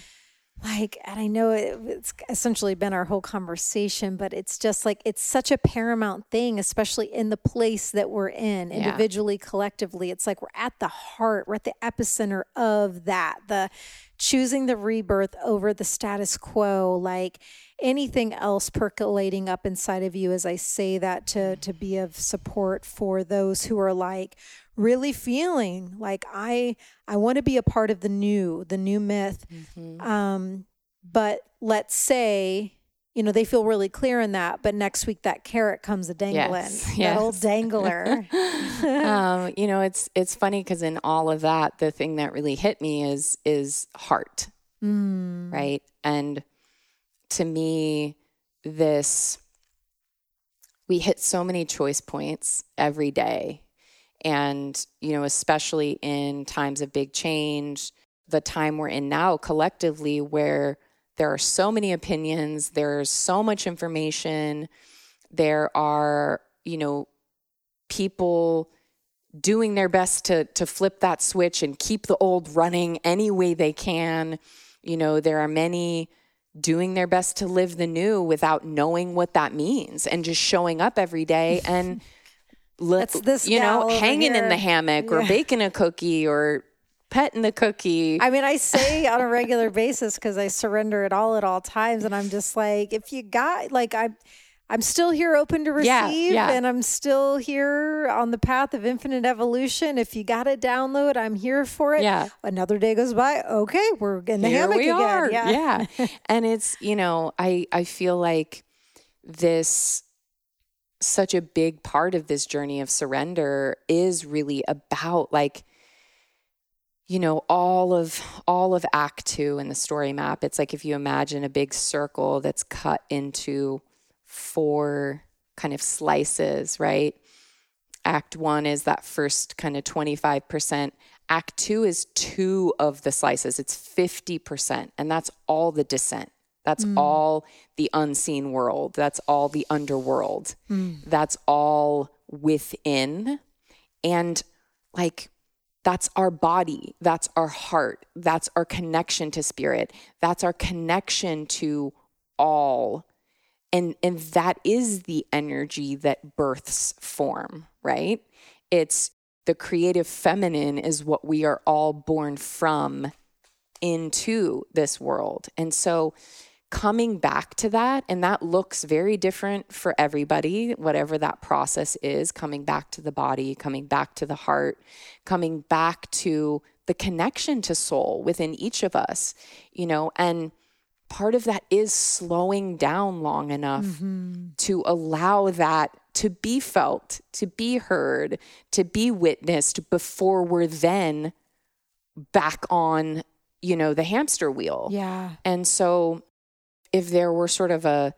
like and i know it's essentially been our whole conversation but it's just like it's such a paramount thing especially in the place that we're in individually yeah. collectively it's like we're at the heart we're at the epicenter of that the choosing the rebirth over the status quo like anything else percolating up inside of you as i say that to to be of support for those who are like really feeling like I I want to be a part of the new, the new myth. Mm-hmm. Um, but let's say you know, they feel really clear in that. But next week, that carrot comes a dangling, Yes, that yes. old dangler. um, you know, it's it's funny because in all of that, the thing that really hit me is is heart, Mm. right? And to me, this we hit so many choice points every day, and you know, especially in times of big change, the time we're in now collectively, where there are so many opinions, there's so much information, there are you know people doing their best to to flip that switch and keep the old running any way they can. You know, there are many doing their best to live the new without knowing what that means and just showing up every day and That's this you know hanging in the hammock or baking a cookie or petting the cookie. I mean, I say on a regular basis because I surrender it all at all times, and I'm just like, if you got like I. I'm still here open to receive Yeah, yeah. and I'm still here on the path of infinite evolution. If you got a download, I'm here for it. Yeah. Another day goes by. Okay, we're in the Here hammock we again. are. Yeah. yeah. and it's, you know, I I feel like this such a big part of this journey of surrender is really about like you know all of all of act 2 in the story map. It's like if you imagine a big circle that's cut into four kind of slices right? Act 1 is that first kind of 25% act 2 is two of the slices. It's 50% and that's all the descent that's mm. all the unseen world. That's all the underworld. Mm. That's all within. And like that's our body. That's our heart. That's our connection to spirit. That's our connection to all. And and that is the energy that births form right? It's the creative feminine is what we are all born from into this world. And so coming back to that and that looks very different for everybody whatever that process is coming back to the body coming back to the heart coming back to the connection to soul within each of us you know and part of that is slowing down long enough mm-hmm. to allow that to be felt to be heard to be witnessed before we're then back on you know the hamster wheel Yeah. and so, if there were sort of a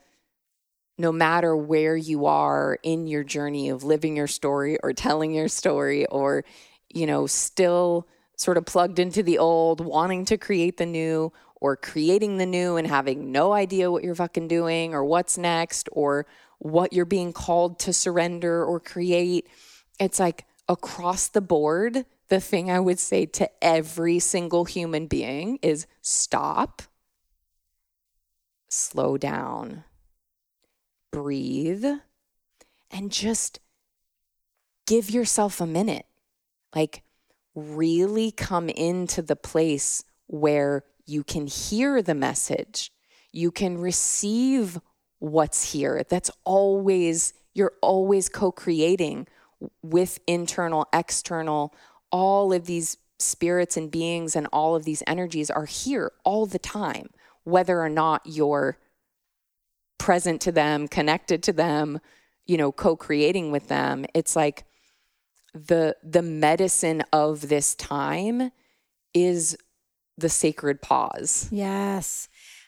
no matter where you are in your journey of living your story or telling your story, or, you know, still sort of plugged into the old, wanting to create the new, or creating the new and having no idea what you're fucking doing or what's next or what you're being called to surrender or create, it's like across the board. The thing I would say to every single human being is stop, slow down, breathe, and just give yourself a minute. Like, really come into the place where you can hear the message, you can receive what's here. That's always, you're always co creating with internal, external, all of these spirits and beings and all of these energies are here all the time, whether or not you're present to them, connected to them, you know, co-creating with them. It's like the the medicine of this time is the sacred pause. Yes.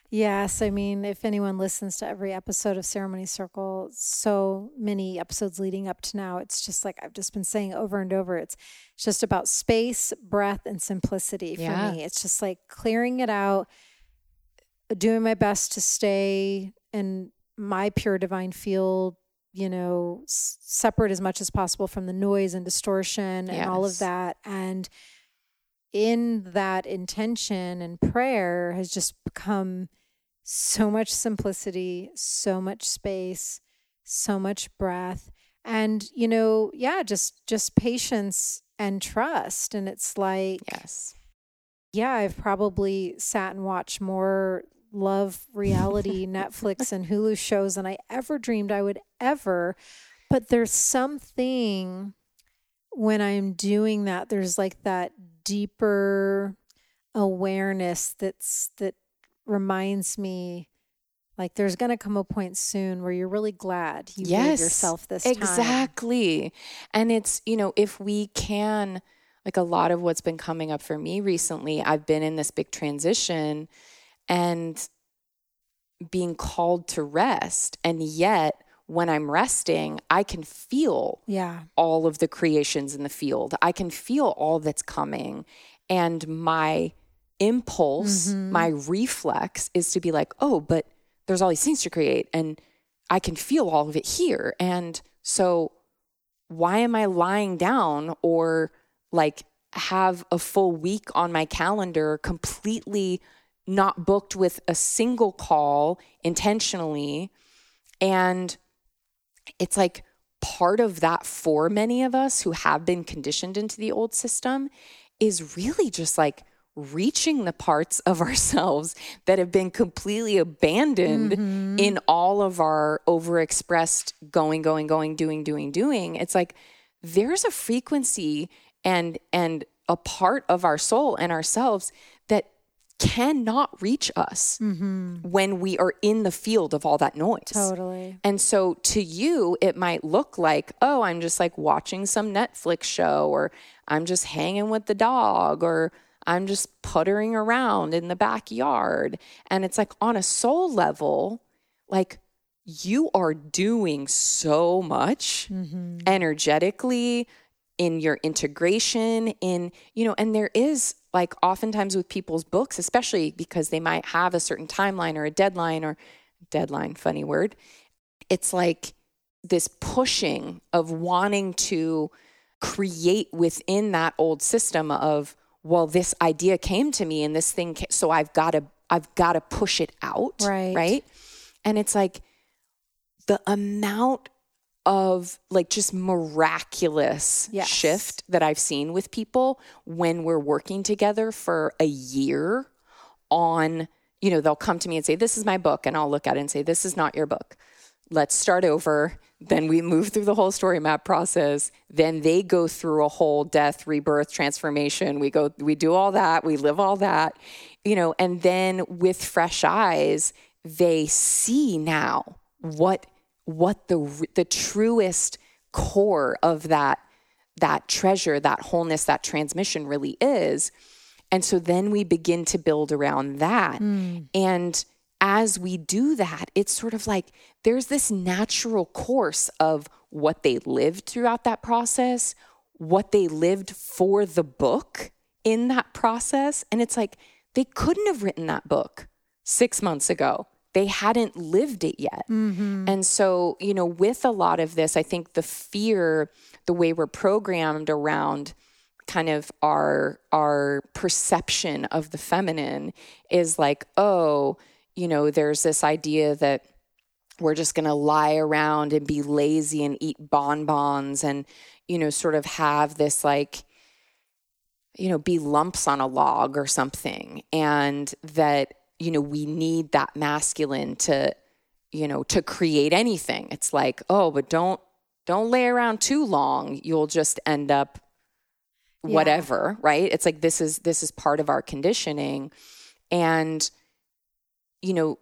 Yes. I mean, if anyone listens to every episode of Ceremony Circle, so many episodes leading up to now, it's just like I've just been saying over and over. It's just about space, breath, and simplicity for Yeah. me. It's just like clearing it out, doing my best to stay in my pure divine field, you know, s- separate as much as possible from the noise and distortion and all of that. And in that intention and prayer has just become so much simplicity, so much space, so much breath and you know, yeah, just just patience and trust and it's like Yes. yeah, I've probably sat and watched more love reality Netflix and Hulu shows than I ever dreamed I would ever. But there's something when I'm doing that, there's like that deeper awareness that's that reminds me Like there's going to come a point soon where you're really glad you yes, gave yourself this exactly. time. Exactly. And it's, you know, if we can like a lot of what's been coming up for me recently, I've been in this big transition and being called to rest and yet when I'm resting, I can feel yeah. all of the creations in the field. I can feel all that's coming. And my impulse, mm-hmm. my reflex is to be like, oh, but there's all these things to create and I can feel all of it here. And so why am I lying down or like have a full week on my calendar completely not booked with a single call intentionally? And it's like part of that for many of us who have been conditioned into the old system is really just like reaching the parts of ourselves that have been completely abandoned mm-hmm. in all of our overexpressed going going going doing doing doing it's like there's a frequency and and a part of our soul and ourselves that cannot reach us mm-hmm. when we are in the field of all that noise. Totally. And so to you, it might look like, oh, I'm just like watching some Netflix show, or I'm just hanging with the dog, or I'm just puttering around in the backyard. And it's like on a soul level, like you are doing so much mm-hmm. energetically in your integration in you know and there is like oftentimes with people's books especially because they might have a certain timeline or a deadline or deadline funny word it's like this pushing of wanting to create within that old system of well, this idea came to me and this thing, came, so I've got to, I've got to push it out. Right. Right. And it's like the amount of like just miraculous yes. shift that I've seen with people when we're working together for a year on, you know, they'll come to me and say, This is my book. And I'll look at it and say, This is not your book. Let's start over. Then we move through the whole story map process. Then they go through a whole death, rebirth, transformation. We go, we do all that, we live all that, you know, and then with fresh eyes, they see now what what the the truest core of that that treasure, that wholeness, that transmission really is. And so then we begin to build around that. Mm. And as we do that, it's sort of like there's this natural course of what they lived throughout that process, what they lived for the book in that process. And it's like they couldn't have written that book six months ago. They hadn't lived it yet. Mm-hmm. And so, you know, with a lot of this, I think the fear, the way we're programmed around kind of our our perception of the feminine is like, oh, you know, there's this idea that we're just going to lie around and be lazy and eat bonbons and, you know, sort of have this like, you know, be lumps on a log or something. And that, you know, we need that masculine to, you know, to create anything. It's like, oh, but don't, don't lay around too long. You'll just end up whatever, yeah. right? It's like this is this is part of our conditioning. And you know,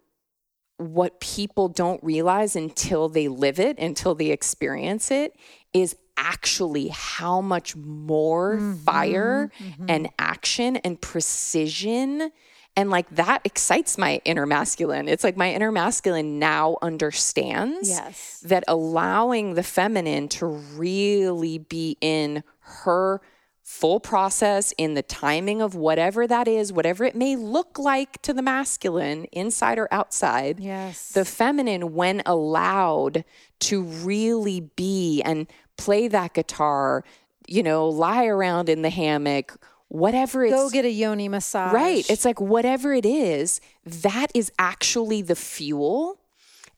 what people don't realize until they live it, until they experience it, is actually how much more mm-hmm, fire mm-hmm. and action and precision and like that excites my inner masculine. It's like my inner masculine now understands yes. that allowing the feminine to really be in her full process in the timing of whatever that is, whatever it may look like to the masculine, inside or outside. Yes. The feminine, when allowed to really be and play that guitar, you know, lie around in the hammock, whatever it's go get a yoni massage. Right. It's like whatever it is, that is actually the fuel.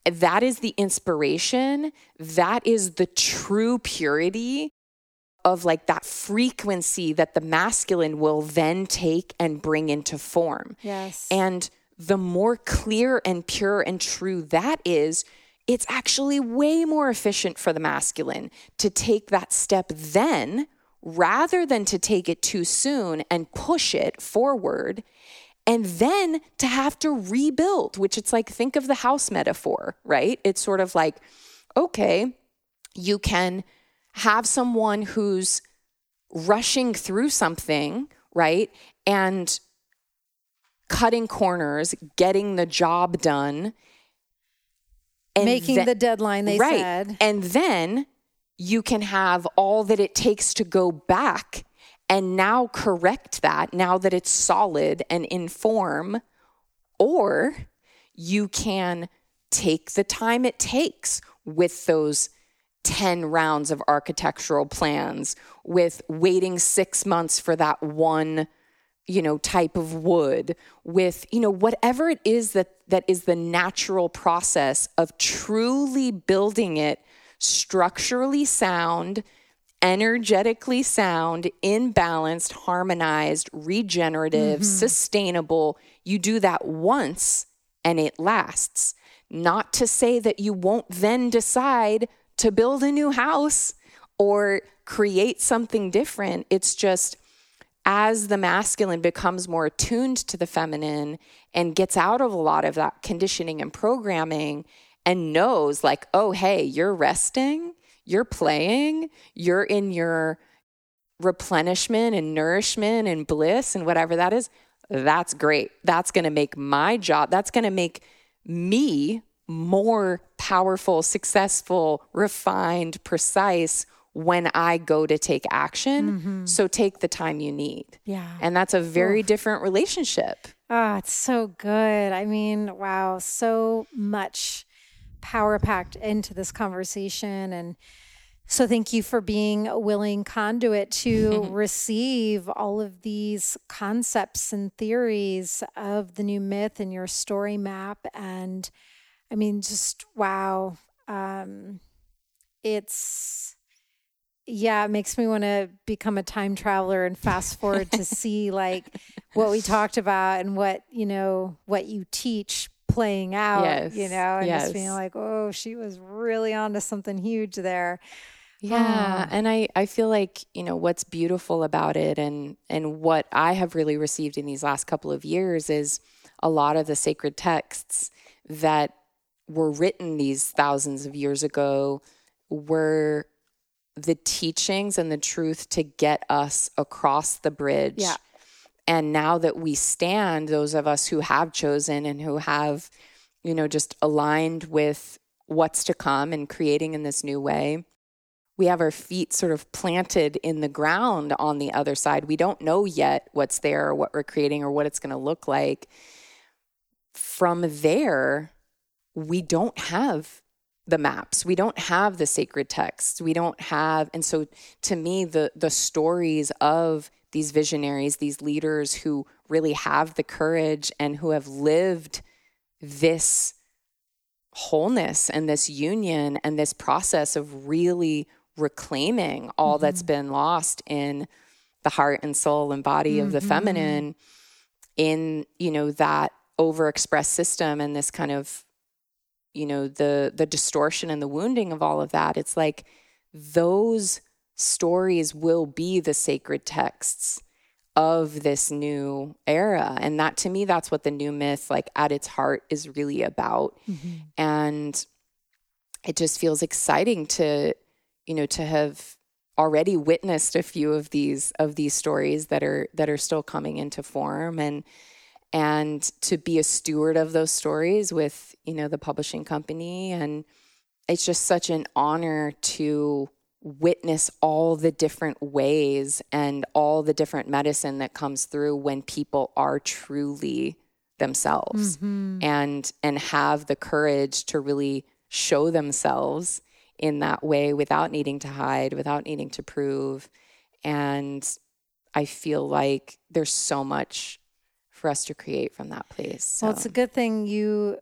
That is the inspiration. That is the true purity of like that frequency that the masculine will then take and bring into form. Yes. And the more clear and pure and true that is, it's actually way more efficient for the masculine to take that step then rather than to take it too soon and push it forward and then to have to rebuild, which it's like, think of the house metaphor, right? It's sort of like, okay, you can have someone who's rushing through something, right? And cutting corners, getting the job done. And Making the deadline, they right. said. And then you can have all that it takes to go back and now correct that now that it's solid and in form. Or you can take the time it takes with those 10 rounds of architectural plans, with waiting six months for that one you know type of wood with you know whatever it is that that is the natural process of truly building it structurally sound energetically sound imbalanced harmonized regenerative mm-hmm. sustainable. You do that once and it lasts. Not to say that you won't then decide to build a new house or create something different. It's just as the masculine becomes more attuned to the feminine and gets out of a lot of that conditioning and programming and knows, like, oh, hey, you're resting, you're playing, you're in your replenishment and nourishment and bliss and whatever that is, that's great. That's going to make my job, that's going to make me more powerful, successful, refined, precise when I go to take action. Mm-hmm. So take the time you need. Yeah. And that's a very Oof. different relationship. Oh, it's so good. I mean, wow, so much power packed into this conversation. And so thank you for being a willing conduit to receive all of these concepts and theories of the new myth and your story map. And I mean, just wow. Um, it's yeah, it makes me want to become a time traveler and fast forward to see like what we talked about and what, you know, what you teach playing out, yes. you know, and yes. just being like, oh, she was really onto something huge there. Yeah, and I I feel like, you know, what's beautiful about it and and what I have really received in these last couple of years is a lot of the sacred texts that were written these thousands of years ago were the teachings and the truth to get us across the bridge. Yeah. And now that we stand, those of us who have chosen and who have, you know, just aligned with what's to come and creating in this new way, we have our feet sort of planted in the ground on the other side. We don't know yet what's there or what we're creating or what it's going to look like. From there, we don't have the maps we don't have the sacred texts we don't have and so to me the the stories of these visionaries these leaders who really have the courage and who have lived this wholeness and this union and this process of really reclaiming all mm-hmm. that's been lost in the heart and soul and body mm-hmm. of the mm-hmm. feminine in you know that overexpressed system and this kind of you know the the distortion and the wounding of all of that it's like those stories will be the sacred texts of this new era. And that to me that's what the new myth like at its heart is really about. Mm-hmm. and it just feels exciting to you know to have already witnessed a few of these of these stories that are that are still coming into form. And and to be a steward of those stories with you know the publishing company. And it's just such an honor to witness all the different ways and all the different medicine that comes through when people are truly themselves mm-hmm. and and have the courage to really show themselves in that way without needing to hide without needing to prove and i feel like there's so much for us to create from that place. So. Well, it's a good thing you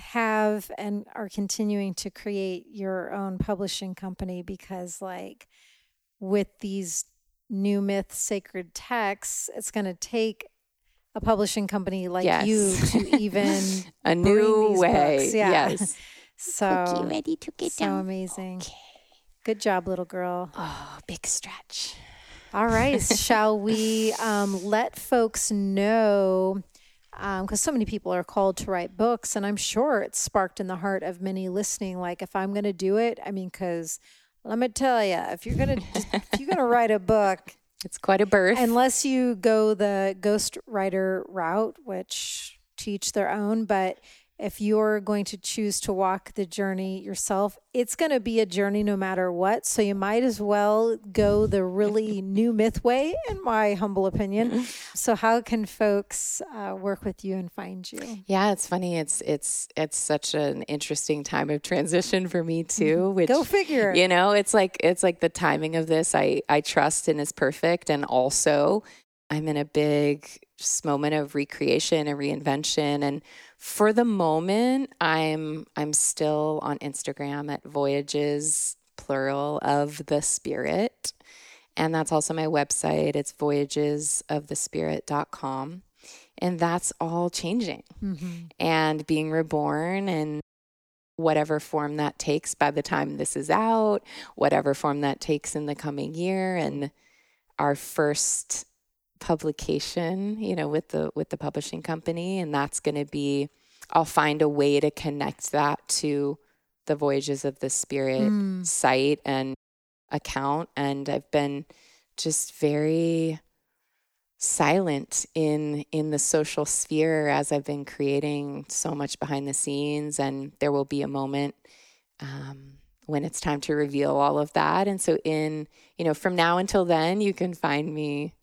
have and are continuing to create your own publishing company because, like, with these new myth sacred texts, it's going to take a publishing company like yes. you to even a new way. Books. Yeah. Yes. so Cookie ready to get so down. amazing. Okay. Good job, little girl. Oh, big stretch. All right. Shall we um, let folks know? Because um, so many people are called to write books, and I'm sure it's sparked in the heart of many listening. Like, if I'm going to do it, I mean, because let me tell you, if you're going to if you're going to write a book, it's quite a birth. Unless you go the ghost writer route, which teach their own, but if you're going to choose to walk the journey yourself, it's going to be a journey no matter what. So you might as well go the really new myth way, in my humble opinion. So how can folks uh, work with you and find you? Yeah, it's funny. It's it's it's such an interesting time of transition for me too. Mm-hmm. Which go figure. You know, it's like it's like the timing of this. I I trust and is perfect, and also I'm in a big moment of recreation and reinvention and for the moment, I'm I'm still on Instagram at Voyages plural of the Spirit. And that's also my website. It's voyagesofthespirit.com. And that's all changing mm-hmm. and being reborn and whatever form that takes by the time this is out, whatever form that takes in the coming year. And our first publication, you know, with the with the publishing company, and that's going to be. I'll find a way to connect that to the Voyages of the Spirit mm. site and account, and I've been just very silent in in the social sphere as I've been creating so much behind the scenes, and there will be a moment. Um, when it's time to reveal all of that. And so in, you know, from now until then, you can find me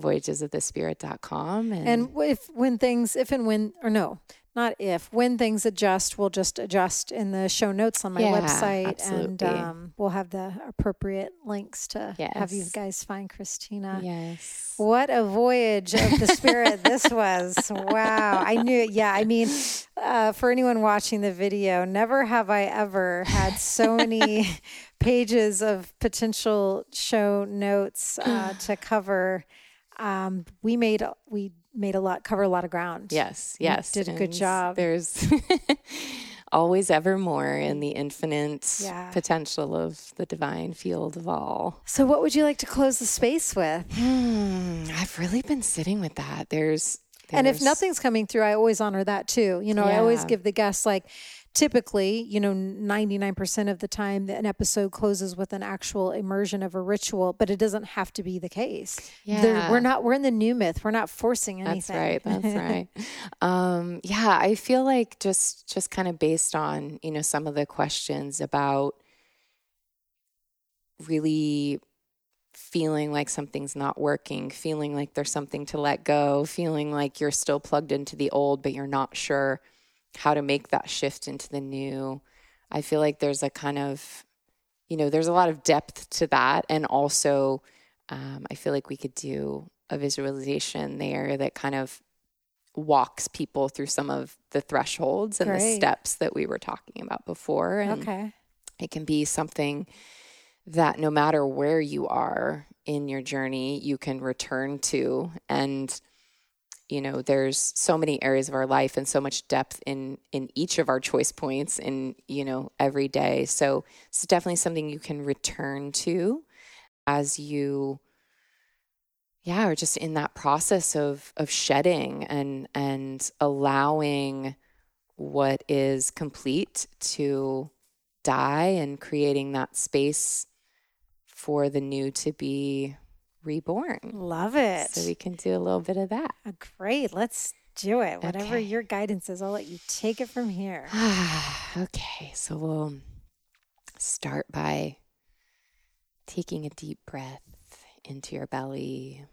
voyagesofthespirit.com. And, and if when things, if and when, or no, not if, when things adjust, we'll just adjust in the show notes on my yeah, website. Absolutely. And um, we'll have the appropriate links to yes. have you guys find Christina. Yes. What a voyage of the spirit this was. Wow. I knew it. Yeah. I mean, uh, for anyone watching the video, never have I ever had so many pages of potential show notes uh, to cover um, we made we made a lot cover a lot of ground. Yes, yes, did a good job. There's always ever more in the infinite yeah. potential of the divine field of all. So, what would you like to close the space with? Hmm, I've really been sitting with that. There's, there's, and if nothing's coming through, I always honor that too. You know, yeah. I always give the guests like typically, you know, 99% of the time an episode closes with an actual immersion of a ritual, but it doesn't have to be the case. Yeah. They're, we're not, we're in the new myth. We're not forcing anything. That's right. That's right. Um, yeah. I feel like just, just kind of based on, you know, some of the questions about really feeling like something's not working, feeling like there's something to let go, feeling like you're still plugged into the old, but you're not sure how to make that shift into the new. I feel like there's a kind of, you know, there's a lot of depth to that. And also, um, I feel like we could do a visualization there that kind of walks people through some of the thresholds and Great. the steps that we were talking about before. And okay. it can be something that no matter where you are in your journey, you can return to and you know there's so many areas of our life and so much depth in in each of our choice points in you know every day. So it's definitely something you can return to as you yeah are just in that process of of shedding and and allowing what is complete to die and creating that space for the new to be reborn. Love it. So we can do a little bit of that. Oh, great. Let's do it. Whatever okay. your guidance is, I'll let you take it from here. okay. So we'll start by taking a deep breath into your belly,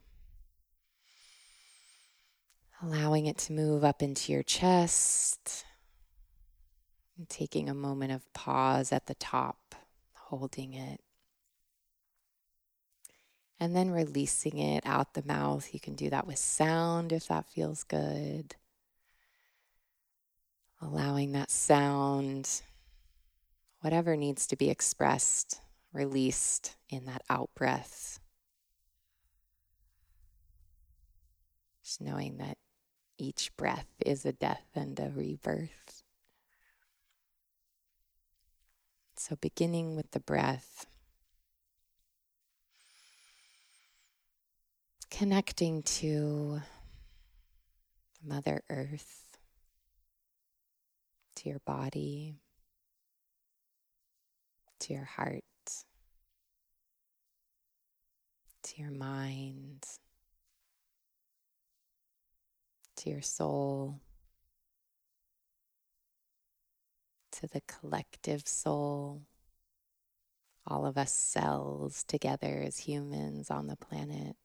allowing it to move up into your chest, and taking a moment of pause at the top, holding it and then releasing it out the mouth. You can do that with sound if that feels good. Allowing that sound, whatever needs to be expressed, released in that out breath. Just knowing that each breath is a death and a rebirth. So, beginning with the breath. Connecting to Mother Earth, to your body, to your heart, to your mind, to your soul, to the collective soul, all of us cells together as humans on the planet,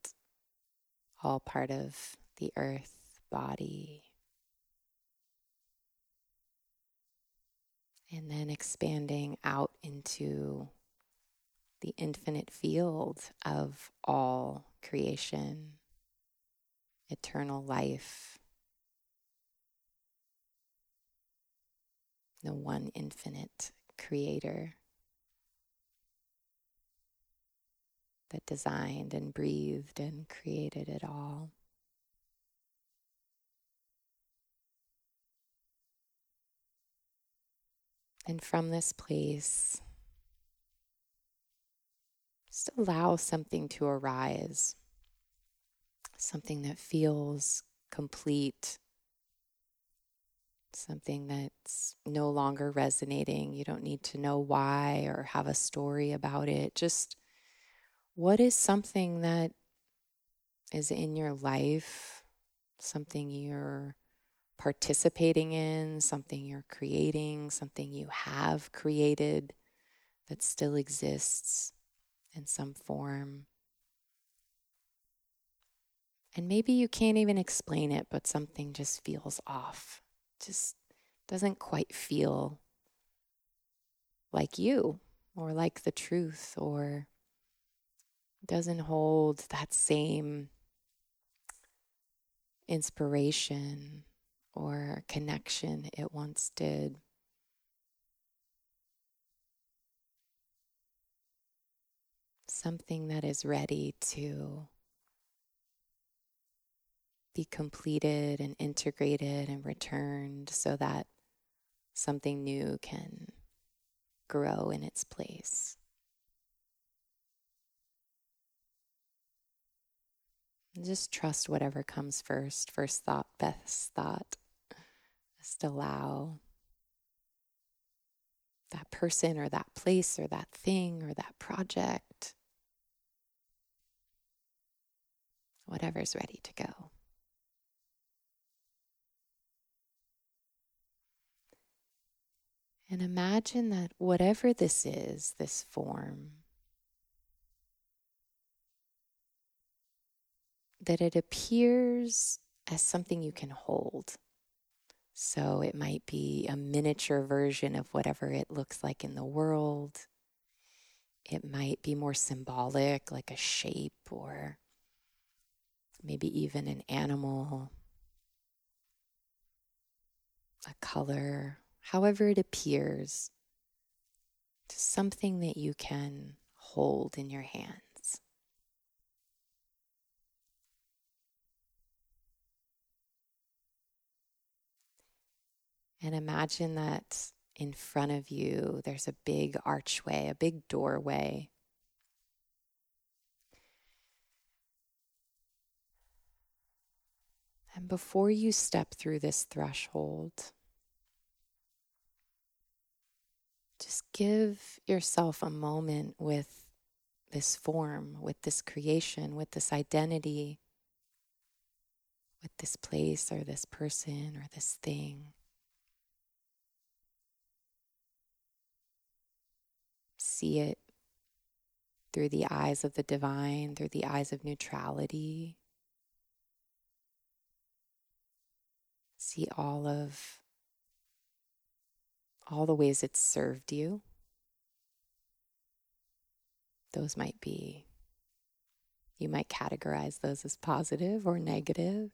all part of the earth body. And then expanding out into the infinite field of all creation, eternal life, the one infinite creator that designed and breathed and created it all. And from this place, just allow something to arise, something that feels complete, something that's no longer resonating. You don't need to know why or have a story about it. Just what is something that is in your life, something you're participating in, something you're creating, something you have created that still exists in some form. And maybe you can't even explain it, but something just feels off, just doesn't quite feel like you or like the truth or doesn't hold that same inspiration or connection it once did. something that is ready to be completed and integrated and returned so that something new can grow in its place. Just trust whatever comes first, first thought, best thought. Just allow that person or that place or that thing or that project whatever's ready to go. And imagine that whatever this is, this form, that it appears as something you can hold. So it might be a miniature version of whatever it looks like in the world. It might be more symbolic, like a shape or maybe even an animal, a color, however it appears, to something that you can hold in your hands. And imagine that in front of you there's a big archway, a big doorway And before you step through this threshold, just give yourself a moment with this form, with this creation, with this identity, with this place or this person or this thing. See it through the eyes of the divine, through the eyes of neutrality. See all of all the ways it's served you. Those might be, you might categorize those as positive or negative,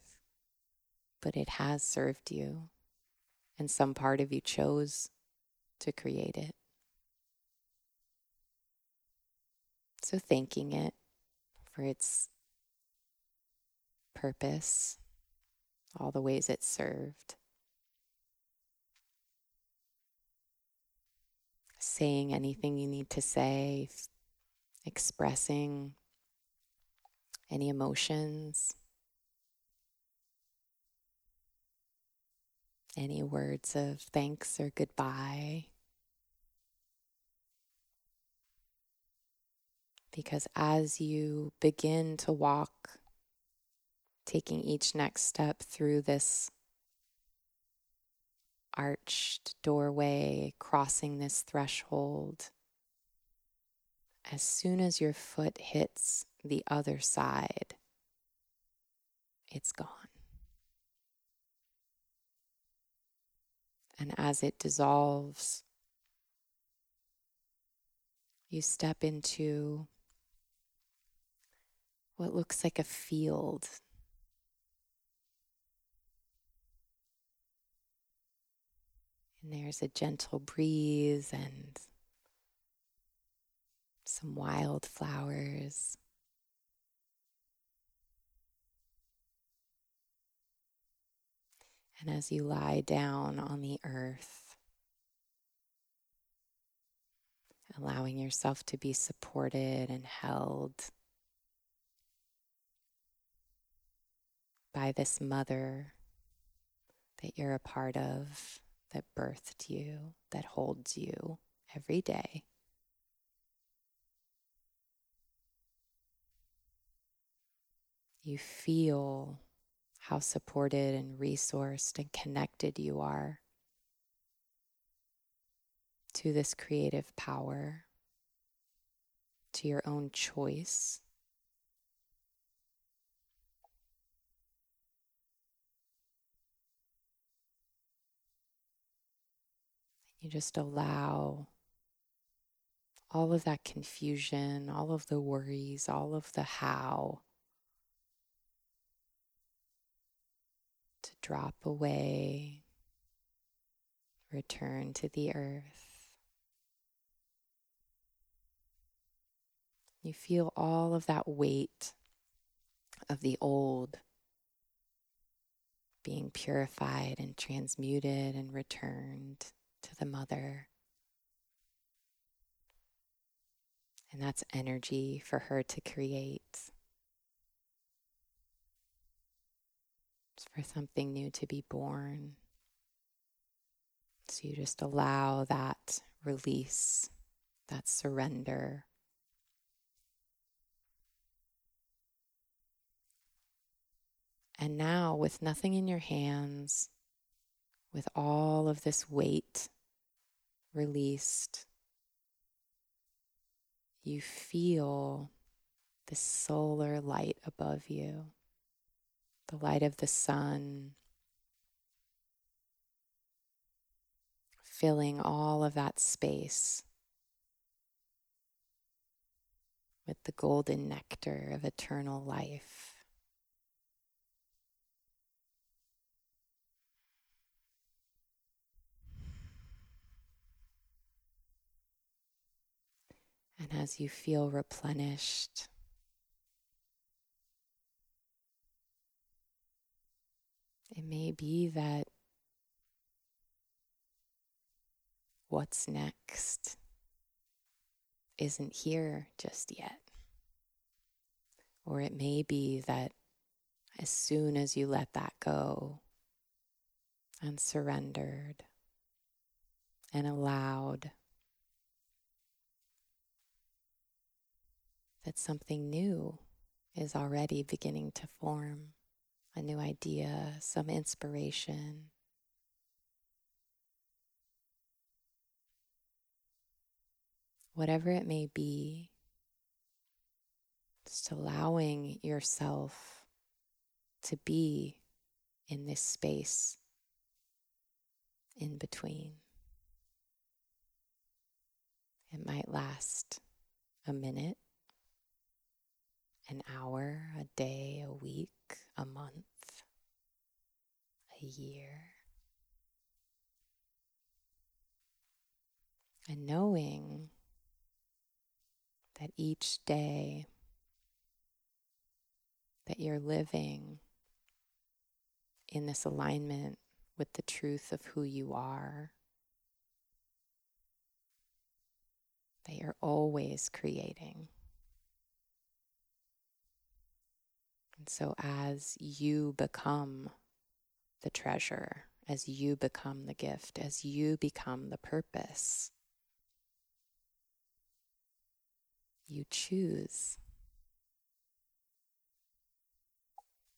but it has served you, and some part of you chose to create it. So, thanking it for its purpose all the ways it served. Saying anything you need to say, expressing any emotions, any words of thanks or goodbye. Because as you begin to walk, taking each next step through this arched doorway, crossing this threshold, as soon as your foot hits the other side, it's gone. And as it dissolves, you step into what looks like a field. And there's a gentle breeze and some wildflowers. And as you lie down on the earth, allowing yourself to be supported and held by this mother that you're a part of, that birthed you, that holds you every day. You feel how supported and resourced and connected you are to this creative power, to your own choice You just allow all of that confusion, all of the worries, all of the how to drop away, return to the earth. You feel all of that weight of the old being purified and transmuted and returned to the mother. And that's energy for her to create. It's for something new to be born. So you just allow that release, that surrender. And now, with nothing in your hands, with all of this weight released, you feel the solar light above you, the light of the sun, filling all of that space with the golden nectar of eternal life. And as you feel replenished, it may be that what's next isn't here just yet. Or it may be that as soon as you let that go and surrendered and allowed that something new is already beginning to form a new idea, some inspiration. Whatever it may be, just allowing yourself to be in this space in between. It might last a minute, an hour, a day, a week, a month, a year. And knowing that each day that you're living in this alignment with the truth of who you are, that you're always creating. And so, as you become the treasure, as you become the gift, as you become the purpose, you choose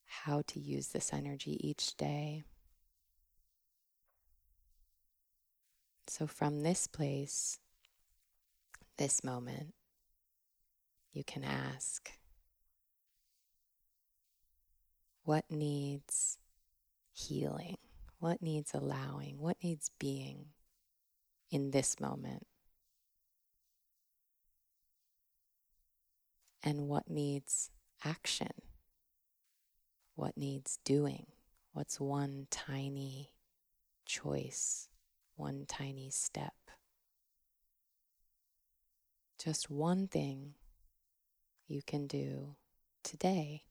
how to use this energy each day. So, from this place, this moment, you can ask what needs healing, what needs allowing, what needs being in this moment, and what needs action, what needs doing, what's one tiny choice, one tiny step. Just one thing you can do today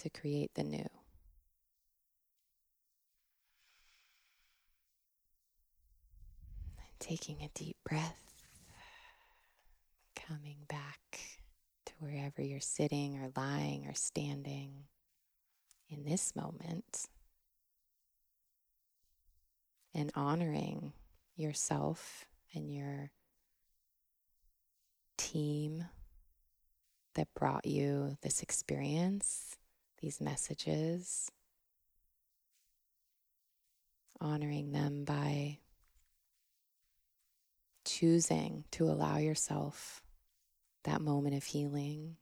to create the new. taking a deep breath, coming back to wherever you're sitting or lying or standing in this moment, and honoring yourself and your team that brought you this experience, these messages, honoring them by choosing to allow yourself that moment of healing,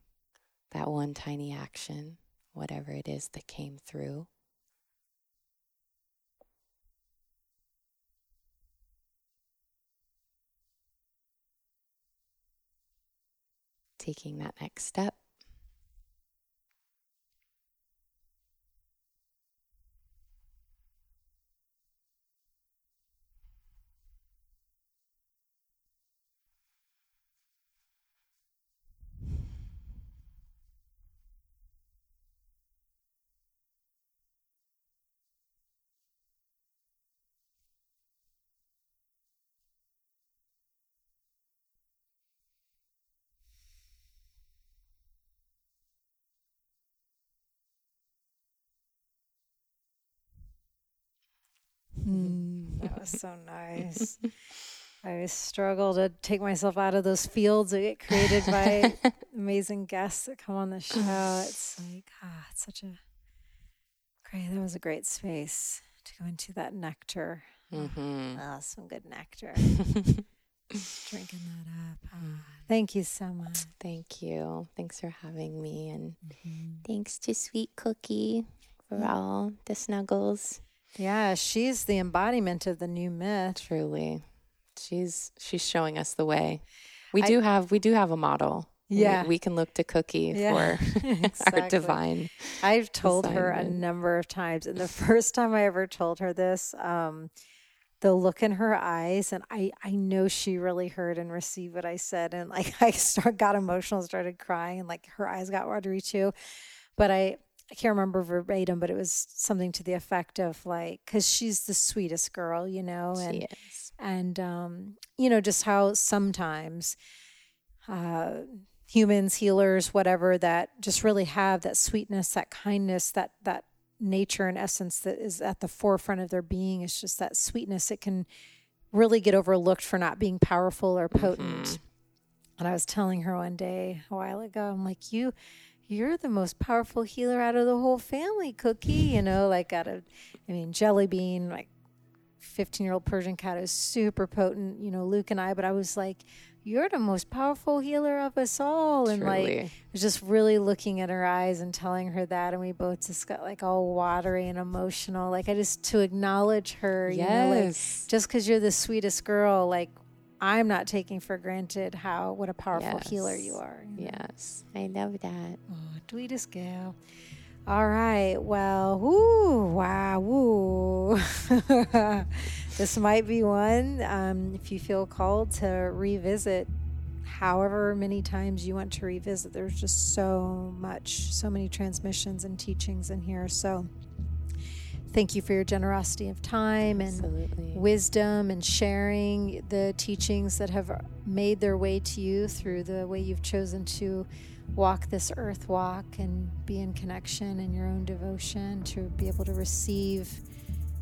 that one tiny action, whatever it is that came through. taking that next step. Mm, that was so nice. I struggle to take myself out of those fields that get created by amazing guests that come on the show. It's like, ah, it's such a great, that was a great space to go into that nectar. Mm-hmm. Oh, some good nectar. Drinking that up. Ah, thank you so much. Thank you. Thanks for having me. And Mm-hmm. thanks to Sweet Cookie for all the snuggles. Yeah, she's the embodiment of the new myth. Truly. She's she's showing us the way. We I- do have we do have a model. Yeah. We, can look to Cookie Yeah, for our divine. I've told her a number of times, and the first time I ever told her this, um, the look in her eyes, and I I know she really heard and received what I said, and like I start got emotional, started crying, and like her eyes got watery too, but I. I can't remember verbatim, but it was something to the effect of like, because she's the sweetest girl, you know, and and um, you know just how sometimes uh, humans healers whatever that just really have that sweetness that kindness that that nature and essence that is at the forefront of their being is just that sweetness it can really get overlooked for not being powerful or potent. And i was telling her one day a while ago i'm like you you're the most powerful healer out of the whole family cookie you know like out of i mean jelly bean like 15 year old Persian cat is super potent, you know, Luke and I, but I was like, you're the most powerful healer of us all. And like, Truly. I was just really looking at her eyes and telling her that. And we both just got like all watery and emotional. Like, I just to acknowledge her, you know, like, Yes. just because you're the sweetest girl, like, I'm not taking for granted how, what a powerful healer you are. you know? Yes. I love that. Oh, sweetest gal. All right. Well, woo, wow, woo. this might be one um, if you feel called to revisit however many times you want to revisit. There's just so much, so many transmissions and teachings in here. So Thank you for your generosity of time Absolutely. and wisdom and sharing the teachings that have made their way to you through the way you've chosen to walk this earth walk and be in connection in your own devotion to be able to receive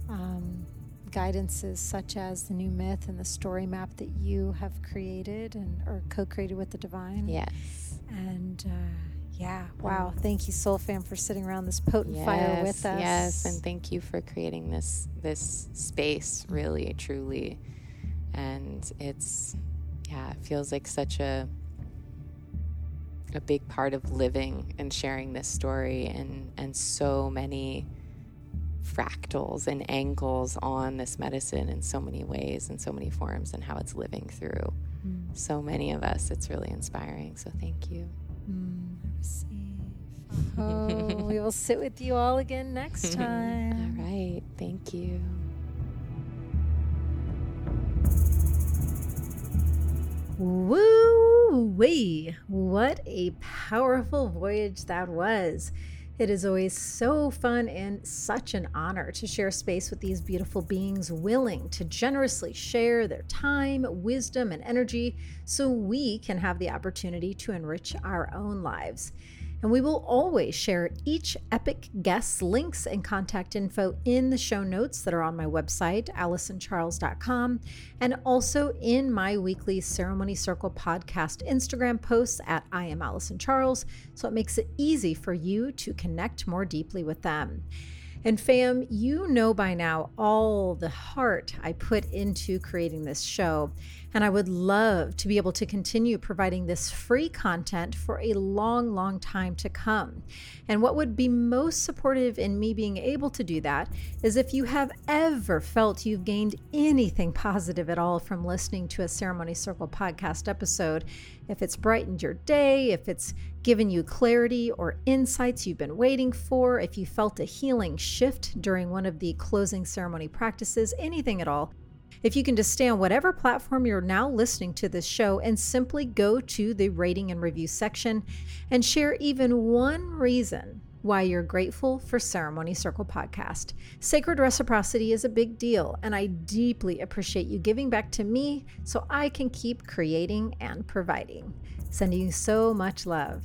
um, guidances such as the new myth and the story map that you have created and or co-created with the divine. Yes. And uh, yeah, wow. Thank you, Soul Fam, for sitting around this potent yes, fire with us. Yes, and thank you for creating this this space, really, truly. And it's yeah, it feels like such a a big part of living and sharing this story and and so many fractals and angles on this medicine in so many ways and so many forms and how it's living through mm. so many of us. It's really inspiring. So thank you. Mm receive. Oh, we will sit with you all again next time. all right. Thank you. Woo wee! What a powerful voyage that was. It is always so fun and such an honor to share space with these beautiful beings willing to generously share their time, wisdom, and energy so we can have the opportunity to enrich our own lives. And we will always share each epic guest's links and contact info in the show notes that are on my website, AlysonCharles.com, and also in my weekly Ceremony Circle podcast Instagram posts at I am Alyson Charles. So it makes it easy for you to connect more deeply with them. And fam, you know by now all the heart I put into creating this show. And I would love to be able to continue providing this free content for a long, long time to come. And what would be most supportive in me being able to do that is if you have ever felt you've gained anything positive at all from listening to a Ceremony Circle podcast episode, if it's brightened your day, if it's given you clarity or insights you've been waiting for, if you felt a healing shift during one of the closing ceremony practices, anything at all if you can just stay on whatever platform you're now listening to this show and simply go to the rating and review section and share even one reason why you're grateful for Ceremony Circle Podcast. Sacred reciprocity is a big deal, and I deeply appreciate you giving back to me so I can keep creating and providing. Sending you so much love.